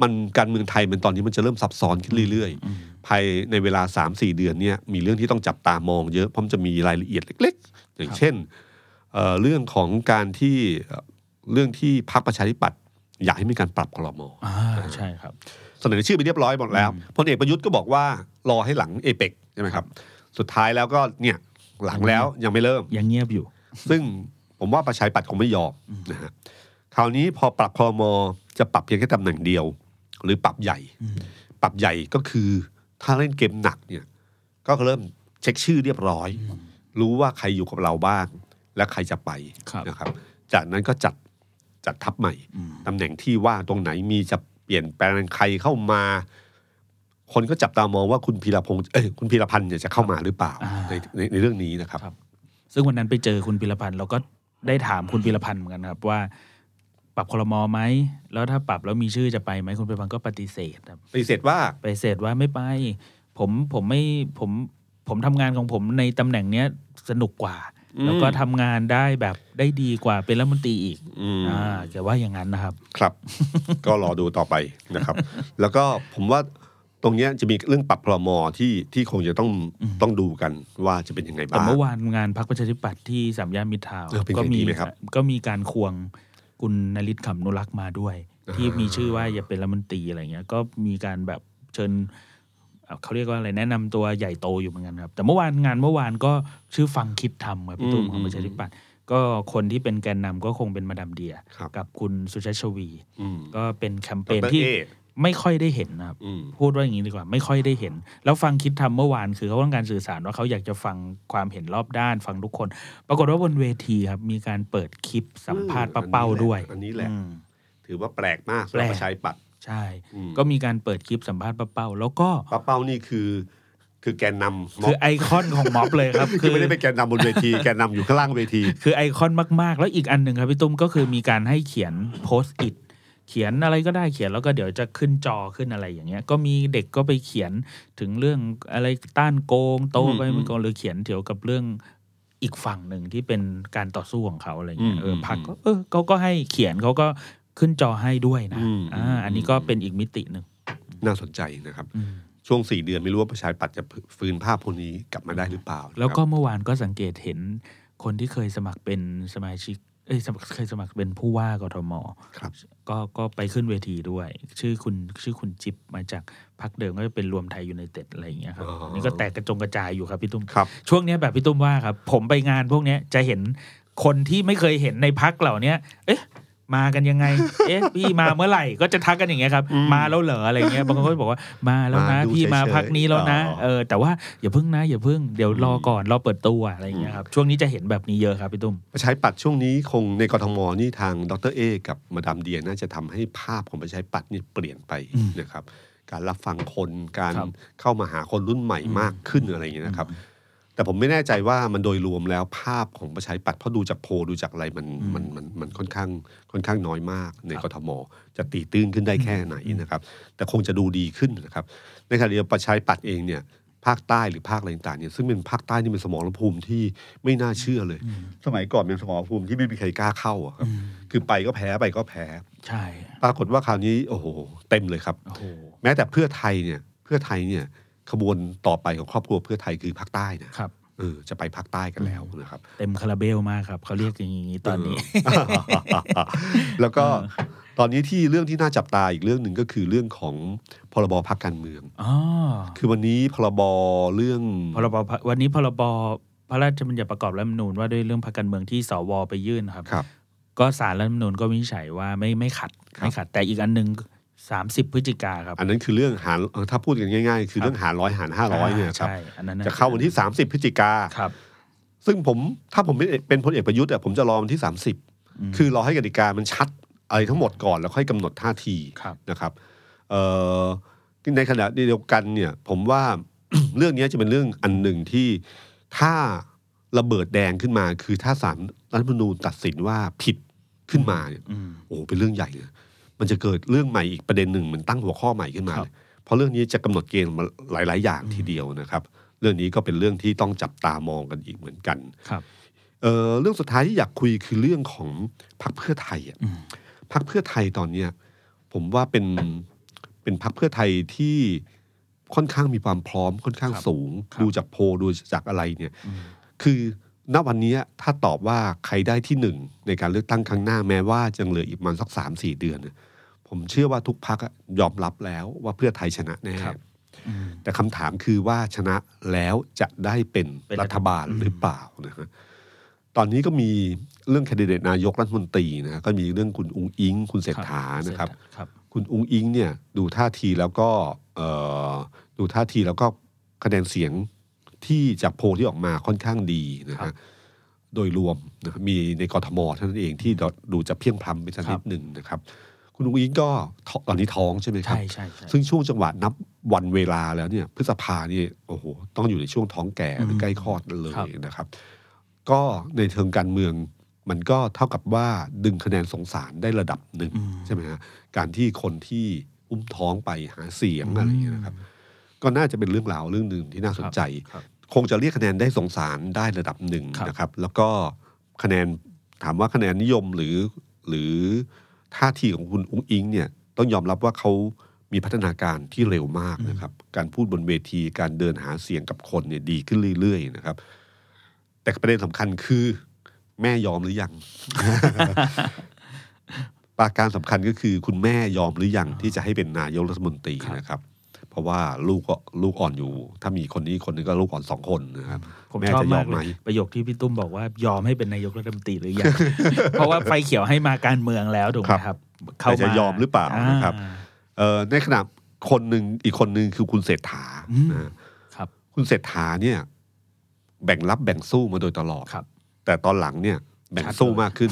มันการเมืองไทยมันตอนนี้มันจะเริ่มซับซ้อนขึ้นเรื่อยอืมๆภายในเวลา 3-4 เดือนเนี่ยมีเรื่องที่ต้องจับตามองเยอะเพราะมันจะมีรายละเอียดเล็ก ๆ อย่างเช่นเอ่อเรื่องของการที่เอ่อเรื่องที่พรรคประชาธิปัตย์อยากให้มีการปรับคลมอ่าใช่ครับ เสนอชื่อไปเรียบร้อยหมดแล้วอืมพลเอกประยุทธ์ก็บอกว่ารอให้หลังเอเปกใช่ไหมครับ สุดท้ายแล้วก็เนี่ย หลังแล้วยังไม่เริ่ม ยังเงียบอยู่ ซึ่งผมว่าประชาธิปัตย์คงไม่ยอมนะฮะคราวนี้พอปรับคอมอจะปรับเพียงแค่ตำแหน่งเดียว หรือปรับใหญ่อืมปรับใหญ่ก็คือถ้าเล่นเกมหนักเนี่ย ก็เริ่มเช็คชื่อเรียบร้อย รู้ว่าใครอยู่กับเราบ้าง และใครจะไปครับนะครับ จากนั้นก็จัดจัดทัพใหม่อืมตำแหน่งที่ว่างตรงไหนมีจะเปลี่ยนแปลงใครเข้ามา คนก็จับตามองว่าคุณพีรพงศ์เอ้ยคุณพีรพันธ์เนี่ยจะเข้ามาหรือเปล่าอ่า ในในในเรื่องนี้นะครับ ครับ ซึ่งวันนั้นไปเจอคุณพิรพันธ์เราก็ได้ถามคุณพิรพันธ์เหมือนกันครับว่า ปรับคลมอไหมแล้วถ้าปรับแล้วมีชื่อจะไปไหมคุณพิรพันธ์ก็ปฏิเสธครับ ปฏิเสธว่า ปฏิเสธว่าไม่ไป ผมผมไม่ผมผมทำงานของผมในตำแหน่งเนี้ยสนุกกว่า อืม แล้วก็ทำงานได้แบบได้ดีกว่าเป็นรัฐมนตรีอีกอืม อ่าแกว่าอย่างนั้นนะครับ ครับ ก็รอดูต่อไปนะครับ แล้วก็ผมว่า ตรงเนี้ยจะมีเรื่องปรับพรมที่ที่คงจะต้องอืมต้องดูกันว่าจะเป็นยังไงแต่บ้างเมื่อวานงานพักประชาธิปัตย์ที่สามย่านมิตรทาวน์เออเป็นไงก็มีดีไหมครับก็มีการควงคุณนลิตขำนุรักษ์มาด้วยอ่าที่มีชื่อว่าอย่าเป็นรัฐมนตรีอะไรเงี้ย ก็มีการแบบเชิญเอ่อเขาเรียกว่าอะไรแนะนำตัวใหญ่โตอยู่เหมือนกันครับ แต่เมื่อวานงานเมื่อวานก็ชื่อฟังคิดทำครับพี่ตุ้มของประชาธิปัตย์ก็คนที่เป็นแกนนำก็คงเป็นมาดามเดียครับกับคุณสุชาติชวีอืมก็เป็นแคมเปดญรที่เอ ไม่ค่อยได้เห็นนะครับอืมพูดว่าอย่างนี้ดีกว่า ไม่ค่อยได้เห็น แล้วฟังคิดทำเมื่อวานคือเขาต้องการสื่อสารว่าเขาอยากจะฟังความเห็นรอบด้านฟังทุกคน ปรากฏว่าบนเวทีครับ มีการเปิดคลิปสัมภาษณ์ป้าเป้าด้วย อันนี้แหละอืมถือว่าแปลกมากสำหรับแปลกประชาธิปัตย์ใช่อืมก็มีการเปิดคลิปสัมภาษณ์ป้าเป้า แล้วก็ป้าเป้านี่คือคือแกนนำม็คืออบไอคอนของม็อบเลยครับคือไม่ได้เป็นแกนนำบนเวทีแกนนำอยู่ข้างล่างเวที คือไอคอนมากๆ แล้วอีกอันหนึ่งครับพี่ตุ้มก็คือมีการให้เขียนโพสต์อิท เขียนอะไรก็ได้เขียนแล้วก็เดี๋ยวจะขึ้นจอขึ้นอะไรอย่างเงี้ย ก็มีเด็กก็ไปเขียนถึงเรื่องอะไรต้านโกง โตไปอืมไม่โกงหรือเขียนเกี่ยวกับเรื่องอีกฝั่งหนึ่งที่เป็นการต่อสู้ของเขาอะไรเงี้ยอืมเอออืมพักก็เออเขาก็ให้เขียนเขาก็ขึ้นจอให้ด้วยนะอืมอ่าอืมอันนี้ก็เป็นอีกมิติหนึ่งน่าสนใจนะครับอืมช่วงสี่เดือนไม่รู้ว่าประชาธิปัตย์จะฟื้นภาพพวกนี้กลับมาได้หรือเปล่า แล้วก็นะครับเมื่อวานก็สังเกตเห็นคนที่เคยสมัครเป็นสมาชิก เอ้ยสมัครเคยสมัครเป็นผู้ว่ากทมครับ ก็ก็ไปขึ้นเวทีด้วย ชื่อคุณชื่อคุณจิ๊บมาจากพักเดิมก็จะเป็นรวมไทยยูไนเต็ดอะไรอย่างเงี้ยครับอ๋อนี่ก็แตกกระจงกระจายอยู่ครับพี่ตุ้มครับ ช่วงเนี้ยแบบพี่ตุ้มว่าครับ ผมไปงานพวกเนี้ยจะเห็นคนที่ไม่เคยเห็นในพักเหล่าเนี้ยเอ๊ะ มากันยังไง เอ๊ะพี่มาเมื่อไหร่ก็จะทักกันอย่างเงี้ยครับอืมมาแล้วเหรออะไรเงี้ยบางคนก็บอกว่ามาแล้วนะมาดูพี่มาเฉยๆพักนี้แล้วนะอ๋อเออแต่ว่าอย่าพึ่งนะ อย่าพึ่งเดี๋ยวรอก่อนรอเปิดตัวอะไรอย่างเงี้ยครับช่วงนี้จะเห็นแบบนี้เยอะครับพี่ตุ้มประชาธิปัตย์ช่วงนี้คงในกทมนี่ทางดรเอกับมาดามเดียน่าจะทำให้ภาพของประชาธิปัตย์นี่เปลี่ยนไปอืมนะครับการรับฟังคนการครับเข้ามาหาคนรุ่นใหม่อืมมากขึ้นอะไรอย่างเงี้ยนะครับ แต่ผมไม่แน่ใจว่ามันโดยรวมแล้วภาพของประชาธิปัตย์เพราะดูจากโพลดูจากอะไรมันอืมมันมันมันค่อนข้างค่อนข้างน้อยมากในครับกทม จะตีตื้นขึ้นได้แค่ไหนนะครับ แต่คงจะดูดีขึ้นนะครับ ในขณะเดียวกันประชาธิปัตย์เองเนี่ยภาคใต้หรือภาคอะไรต่างๆเนี่ยซึ่งเป็นภาคใต้นี่เป็นสมรภูมิที่ไม่น่าเชื่อเลยอืมสมัยก่อนเป็นสมรภูมิที่ไม่มีใครกล้าเข้าอะครับอืมคือไปก็แพ้ไปก็แพ้ ใช่ ปรากฏว่าคราวนี้โอ้โหเต็มเลยครับโอ้โหแม้แต่เพื่อไทยเนี่ยเพื่อไทยเนี่ย ขบวนต่อไปของครอบครัวเพื่อไทยคือภาคใต้นะครับเออจะไปภาคใต้กันแล้วนะครับ เต็มคาราเบลมากครับเขาเรียกอย่างนี้ตอนนี้เออแล้วก็ตอนนี้ที่เรื่องที่น่าจับตาอีกเรื่องหนึ่งก็คือเรื่องของพรบพักการเมืองอ๋อคือวันนี้พรบเรื่องพรบวันนี้พรบพระราชบัญญัติประกอบรัฐธรรมนูญว่าด้วยเรื่องพรรคการเมืองที่สวไปยื่นครับครับก็สารรัฐธรรมนูญก็วินิจฉัยว่าไม่ไม่ขัดครับไม่ขัด แต่อีกอันหนึ่ง 30 พฤศจิกาครับ อันนั้นคือเรื่องหารเอ่อถ้าพูดกันง่าย ๆ คือเรื่องหารร้อยหารห้าร้อยเนี่ยครับใช่อันนั้นน่จะเข้าวันที่ 30 พฤศจิกาครับ ซึ่งผมถ้าผมเป็นเป็นพลเอกประยุทธ์อะผมจะรอวันที่ 30 คือรอให้กติกามันชัดอะไรทั้งหมดก่อนแล้วค่อยกำหนดท่าทีครับนะครับเอ่อในขณะเดียวกันเนี่ย ผมว่าเรื่องนี้จะเป็นเรื่องอันหนึ่งที่ถ้าระเบิดแดงขึ้นมา คือถ้าศาลรัฐธรรมนูญตัดสินว่าผิดขึ้นมาเนี่ยอืมโอ้เป็นเรื่องใหญ่เลย มันจะเกิดเรื่องใหม่อีกประเด็นหนึ่งเหมันตั้งหัวข้อใหม่ขึ้นมาครับเลยเพราะเรื่องนี้จะกำหนดเกณฑ์มาหลาย ๆ อย่างทีเดียวนะครับ เรื่องนี้ก็เป็นเรื่องที่ต้องจับตามองกันอีกเหมือนกันครับเอ่อเรื่องสุดท้ายที่อยากคุยคือเรื่องของพรรคเพื่อไทยอะอืมพรรคเพื่อไทยตอนเนี้ยผมว่าเป็นเป็นพรรคเพื่อไทยที่ค่อนข้างมีความพร้อมค่อนข้างครับสูงครับดูจากโพลดูจากอะไรเนี่ยอืมคือณวันนี้ถ้าตอบว่าใครได้ที่หนึ่งในการเลือกตั้งครั้งหน้าแม้ว่าจะเหลืออีกประมันสักสามสี่เดือนเนี่ย ผมเชื่อว่าทุกพักยอมรับแล้วว่าเพื่อไทยชนะแน่ครับอืมแต่คำถามคือว่าชนะแล้วจะได้เป็นเป็นรัรัฐฐบาบาลลหรือเปล่านะฮะตอนนี้ก็มีเรื่องแคนดิเดตนายกรัฐมนตรีนะฮะก็มีเรื่องคุณอุงอิง คุณเศรษฐานะครับครับคุณอุงอิงเนี่ยดูท่าทีแล้วก็เอ่อดูท่าทีแล้วก็คะแนนเสียงที่จากโพลที่ออกมาค่อนข้างดีนะครัฮะบโดยรวมนะครับมีในกรทมเท่านั้นเองที่ดูจะเพียงพล้ำไปสักครันิบดหนึ่งนะครับ คุณอุงอิงก็ท้องตอนนี้ท้องใช่ไหมครับใช่ใช่ใช่ซึ่งช่วงจังหวะนับวันเวลาแล้วเนี่ย พฤษภานี่โอ้โหต้องอยู่ในช่วงท้องแก่หรือใกล้คลอดนั่นเลยครับนะครับ ก็ในเชิงการเมืองมันก็เท่ากับว่าดึงคะแนนสงสารได้ระดับหนึ่งอืมใช่ไหมฮะการที่คนที่อุ้มท้องไปหาเสียงอะไรอย่างเงี้ยนะครับ ก็น่าจะเป็นเรื่องราวเรื่องหนึ่งที่น่าสนใจครับคงจะเรียกคะแนนได้สงสารได้ระดับหนึ่งครับนะครับ แล้วก็คะแนนถามว่าคะแนนนิยมหรือหรือ ท่าทีของคุณอุ้งอิงเนี่ยต้องยอมรับว่าเขามีพัฒนาการที่เร็วมากนะครับ การพูดบนเวทีการเดินหาเสียงกับคนเนี่ยดีขึ้นเรื่อยๆนะครับ แต่ประเด็นสำคัญคือ แม่ยอมหรือยังปราการสำคัญก็คือคุณแม่ยอมหรือยังที่จะให้เป็นนายกรัฐมนตรีครับนะครับเพ ราะว่าลูกก็ลูกอ่อนอยู่ ถ้ามีคนนี้คนนึงก็ลูกอ่อนสองคนนะครับผมแม่ชอบจะยมาอกมเลไหมยประโยคที่พี่ตุ้มบอกว่ายอมให้เป็นนายกรัฐมนตรีหรือยังเพราะว่าไฟเขียวให้มาการเมืองแล้วถูกไหมครับแต่จะยอมหรือเปล่านะครับอ่าเอ่อในขณะคนหนึ่งอีกคนหนึ่งคือคุณเศรษฐาอืมนะครับ คุณเศรษฐาเนี่ย แบ่งรับแบ่งสู้มาโดยตลอดครับ แต่ตอนหลังเนี่ยแบ่งชัดสู้เลยมากขึ้น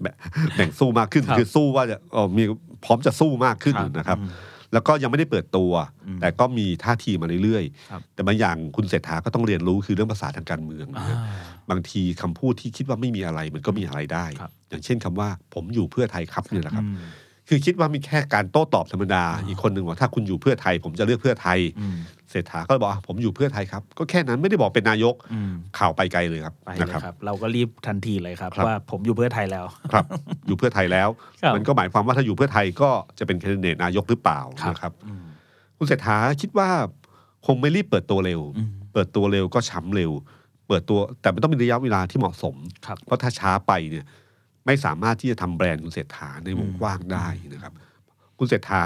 แบ่งแบ่งสู้มากขึ้นครับคือสู้ว่าจะเอ่อมีพร้อมจะสู้มากขึ้นครับนะครับอืม แล้วก็ยังไม่ได้เปิดตัวอืมแต่ก็มีท่าทีมาเรื่อยครับๆแต่บางอย่างคุณเศรษฐาก็ต้องเรียนรู้คือเรื่องภาษาทางการเมืองนะอ่าฮะบางทีคำพูดที่คิดว่าไม่มีอะไรมันก็มีอะไรได้ครับอย่างเช่นคำว่าผมอยู่เพื่อไทยครับเนี่ยแหละครับอืมคือคิดว่ามีแค่การโต้ตอบธรรมดาอ่าอีกคนหนึ่งว่าถ้าคุณอยู่เพื่อไทย ผมจะเลือกเพื่อไทยอืมเศ รษฐาก็บอกว่าผมอยู่เพื่อไทยครับ ก็แค่นั้นไม่ได้บอกเป็นนายกอืมข่าวไปไกลเลยครับไปเลนะยครับครับ เราก็รีบทันทีเลยครับครับ ว่าผมอยู่เพื่อไทยแล้วครับ อยู่เพื่อไทยแล้วครับมันก็หมายความว่าถ้าอยู่เพื่อไทยก็จะเป็นแคนดิเดตนายกหรือเปล่านะครับอืมคุณเศรษฐาคิดว่าคงไม่รีบเปิดตัวเร็วอืมเปิดตัวเร็วก็ช้ำเร็ว เปิดตัวแต่มันต้องมีระยะเวลาที่เหมาะสมครับเพราะถ้าช้าไปเนี่ยไม่สามารถที่จะทำแบรนด์คุณเศรษฐาในวงอืมกว้างได้นะครับ คุณเศรษฐา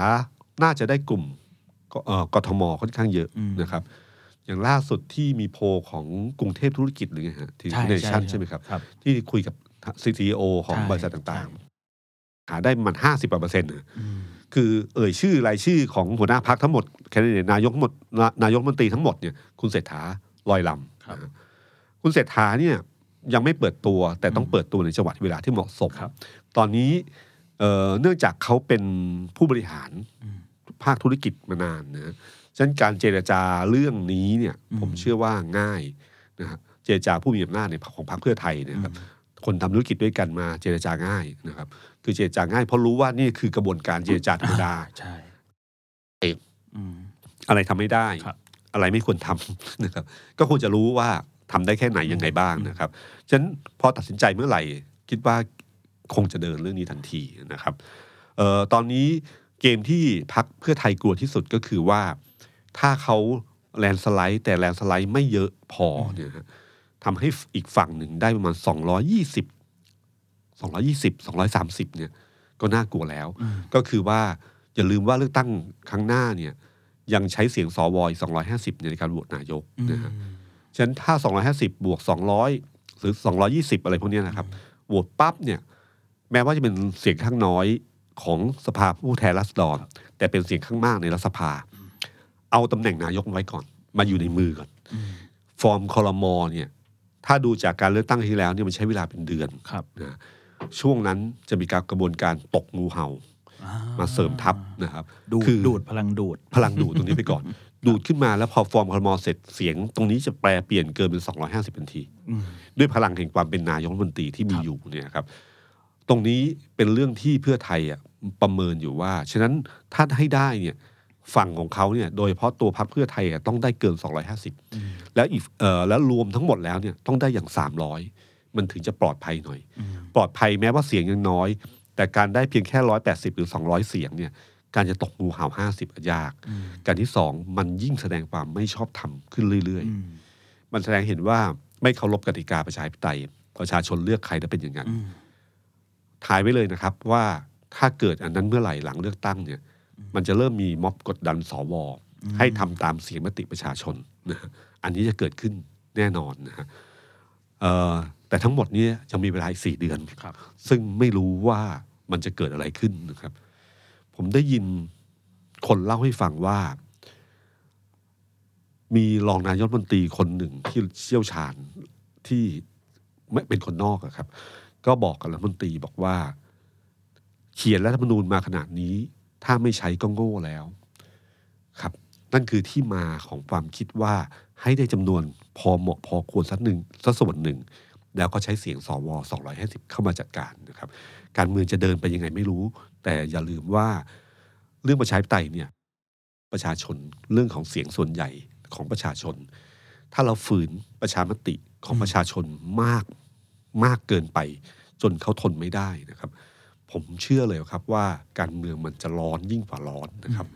น่าจะได้กลุ่ม กเอ่อกทมค่อนข้างเยอะอืมนะครับ อย่างล่าสุดที่มีโพลของกรุงเทพธุรกิจหรือไงฮะที่ใช่เนชั่นใช่ใช่ไหมครับครับ ที่คุยกับซีโอของใช่บริษัทต่างใช่ๆหาได้มันห้าสิบเปอร์เซ็นต์นะอืมคือเอ่ยชื่อรายชื่อของหัวหน้าพักทั้งหมดแคนดิเดตนายกทั้งหมดนานายกรัฐมนตรีทั้งหมดเนี่ยคุณเศรษฐาลอยลำครับนะฮะคุณเศรษฐาเนี่ยยังไม่เปิดตัวแต่ต้องเปิดตัวในจังหวะเวลาที่เหมาะสมครับตอนนี้เอ่อเนื่องจากเขาเป็นผู้บริหารอืม ภาคธุรกิจมานานนะฉะนั้นการเจรจาเรื่องนี้เนี่ยอืมผมเชื่อว่าง่ายนะฮะเจรจาผู้มีอำนาจในของพรรคเพื่อไทยเนยครับคนทำธุรกิจด้วยกันมาเจรจาง่ายนะครับ คือเจรจาง่ายเพราะรู้ว่านี่คือกระบวนการเจรจาธรรมดาใช่เอกอืมอะไรทำไม่ได้ครับอะไรไม่ควรทำนะครับ ก็ควรจะรู้ว่าทำได้แค่ไหนยังไงบ้างนะครับฉะนั้นพอตัดสินใจเมื่อไหร่ คิดว่าคงจะเดินเรื่องนี้ทันทีนะครับเอ่อตอนนี้ เกมที่พักเพื่อไทยกลัวที่สุดก็คือว่า ถ้าเขาแลนด์สไลด์ แต่แลนด์สไลด์ไม่เยอะพอเนี่ยฮะทำให้อีกฝั่งหนึ่งได้ประมาณ 220 220 230เนี่ยก็น่ากลัวแล้วอืมก็คือว่าอย่าลืมว่าเลือกตั้งครั้งหน้าเนี่ยยังใช้เสียงสวอีก250เนี่ยในการโหวตนายกนะฮะฉะนั้นถ้า 250 บวก 200 หรือ 220 อะไรพวกเนี้ยนะครับโหวตปั๊บเนี่ยแม้ว่าจะเป็นเสียงข้างน้อย ของสภาผู้แทนราษฎรแต่เป็นเสียงข้างมากในรัฐสภา เอาตำแหน่งนายกไว้ก่อน มาอยู่ในมือก่อน ฟอร์มคอรมอเนี่ย ถ้าดูจากการเลือกตั้งที่แล้วเนี่ยมันใช้เวลาเป็นเดือนครับนะช่วงนั้นจะมีการกระบวนการตกงูเห่ามาเสริมทัพนะครับดูดคือดูดพลังดูด พลังดูดตรงนี้ไปก่อน ดูดขึ้นมาแล้วพอฟอร์มคอรมอเสร็จเสียง ตรงนี้จะแปลเปลี่ยนเกินเป็น 250ทันทีอืมด้วยพลังแห่งความเป็นนายกรัฐมนตรีที่มีครับอยู่เนี่ยครับ ตรงนี้เป็นเรื่องที่เพื่อไทยอะประเมินอยู่ว่า ฉะนั้นถ้าให้ได้เนี่ยฝั่งของเขาเนี่ยโดยเฉพาะตัวพรรคเพื่อไทยอะต้องได้เกิน 250 แล้วอีกเอ่อแล้วรวมทั้งหมดแล้วเนี่ยต้องได้อย่าง 300 มันถึงจะปลอดภัยหน่อย ปลอดภัยแม้ว่าเสียงยังน้อย แต่การได้เพียงแค่ 180 หรือ 200 เสียงเนี่ยการจะตกงูเห่า50อะยาก การที่สองมันยิ่งแสดงความไม่ชอบธรรมขึ้นเรื่อยอืมๆมันแสดงเห็นว่าไม่เคารพกติกาประชาธิปไตย ประชาชนเลือกใครแล้วเป็นอย่างนั้นอืม ทายไว้เลยนะครับว่าถ้าเกิดอันนั้นเมื่อไหร่หลังเลือกตั้งเนี่ย มันจะเริ่มมีม็อบกดดันสวให้ทำตามเสียงมติประชาชนนะฮะอันนี้จะเกิดขึ้นแน่นอนนะฮะเอ่อแต่ทั้งหมดเนี้ยังมีเวลาอีกสี่เดือนครับซึ่งไม่รู้ว่ามันจะเกิดอะไรขึ้นนะครับ ผมได้ยินคนเล่าให้ฟังว่า มีรองนายกรัฐมนตรีคนหนึ่งที่เชี่ยวชาญที่ไม่เป็นคนนอกอะครับ ก็บอกกับรัฐมนตรีบอกว่า เขียนรัฐธรรมนูญมาขนาดนี้ ถ้าไม่ใช้ก็โง่แล้วครับ นั่นคือที่มาของความคิดว่าให้ได้จำนวนพอเหมาะพอควรสักหนึ่งสักส่วนหนึ่ง แล้วก็ใช้เสียงสว250 เข้ามาจัดการนะครับ การเมืองจะเดินไปยังไงไม่รู้ แต่อย่าลืมว่าเรื่องประชาธิปไตยเนี่ยประชาชนเรื่องของเสียงส่วนใหญ่ของประชาชน ถ้าเราฝืนประชามติของประชาชนมาก มากเกินไป จนเขาทนไม่ได้นะครับ ผมเชื่อเลยครับว่าการเมืองมันจะร้อนยิ่งกว่าร้อนนะครับ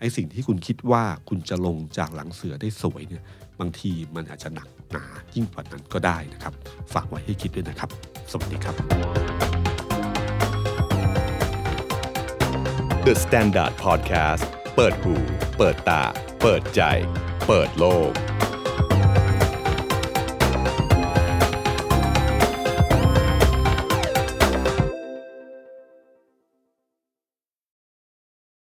ไอ้สิ่งที่คุณคิดว่าคุณจะลงจากหลังเสือได้สวยเนี่ยบางทีมันอาจจะหนักหนายิ่งกว่านั้นก็ได้นะครับ ฝากไว้ให้คิดด้วยนะครับ สวัสดีครับ The Standard Podcast เปิดหู เปิดตา เปิดใจ เปิดโลก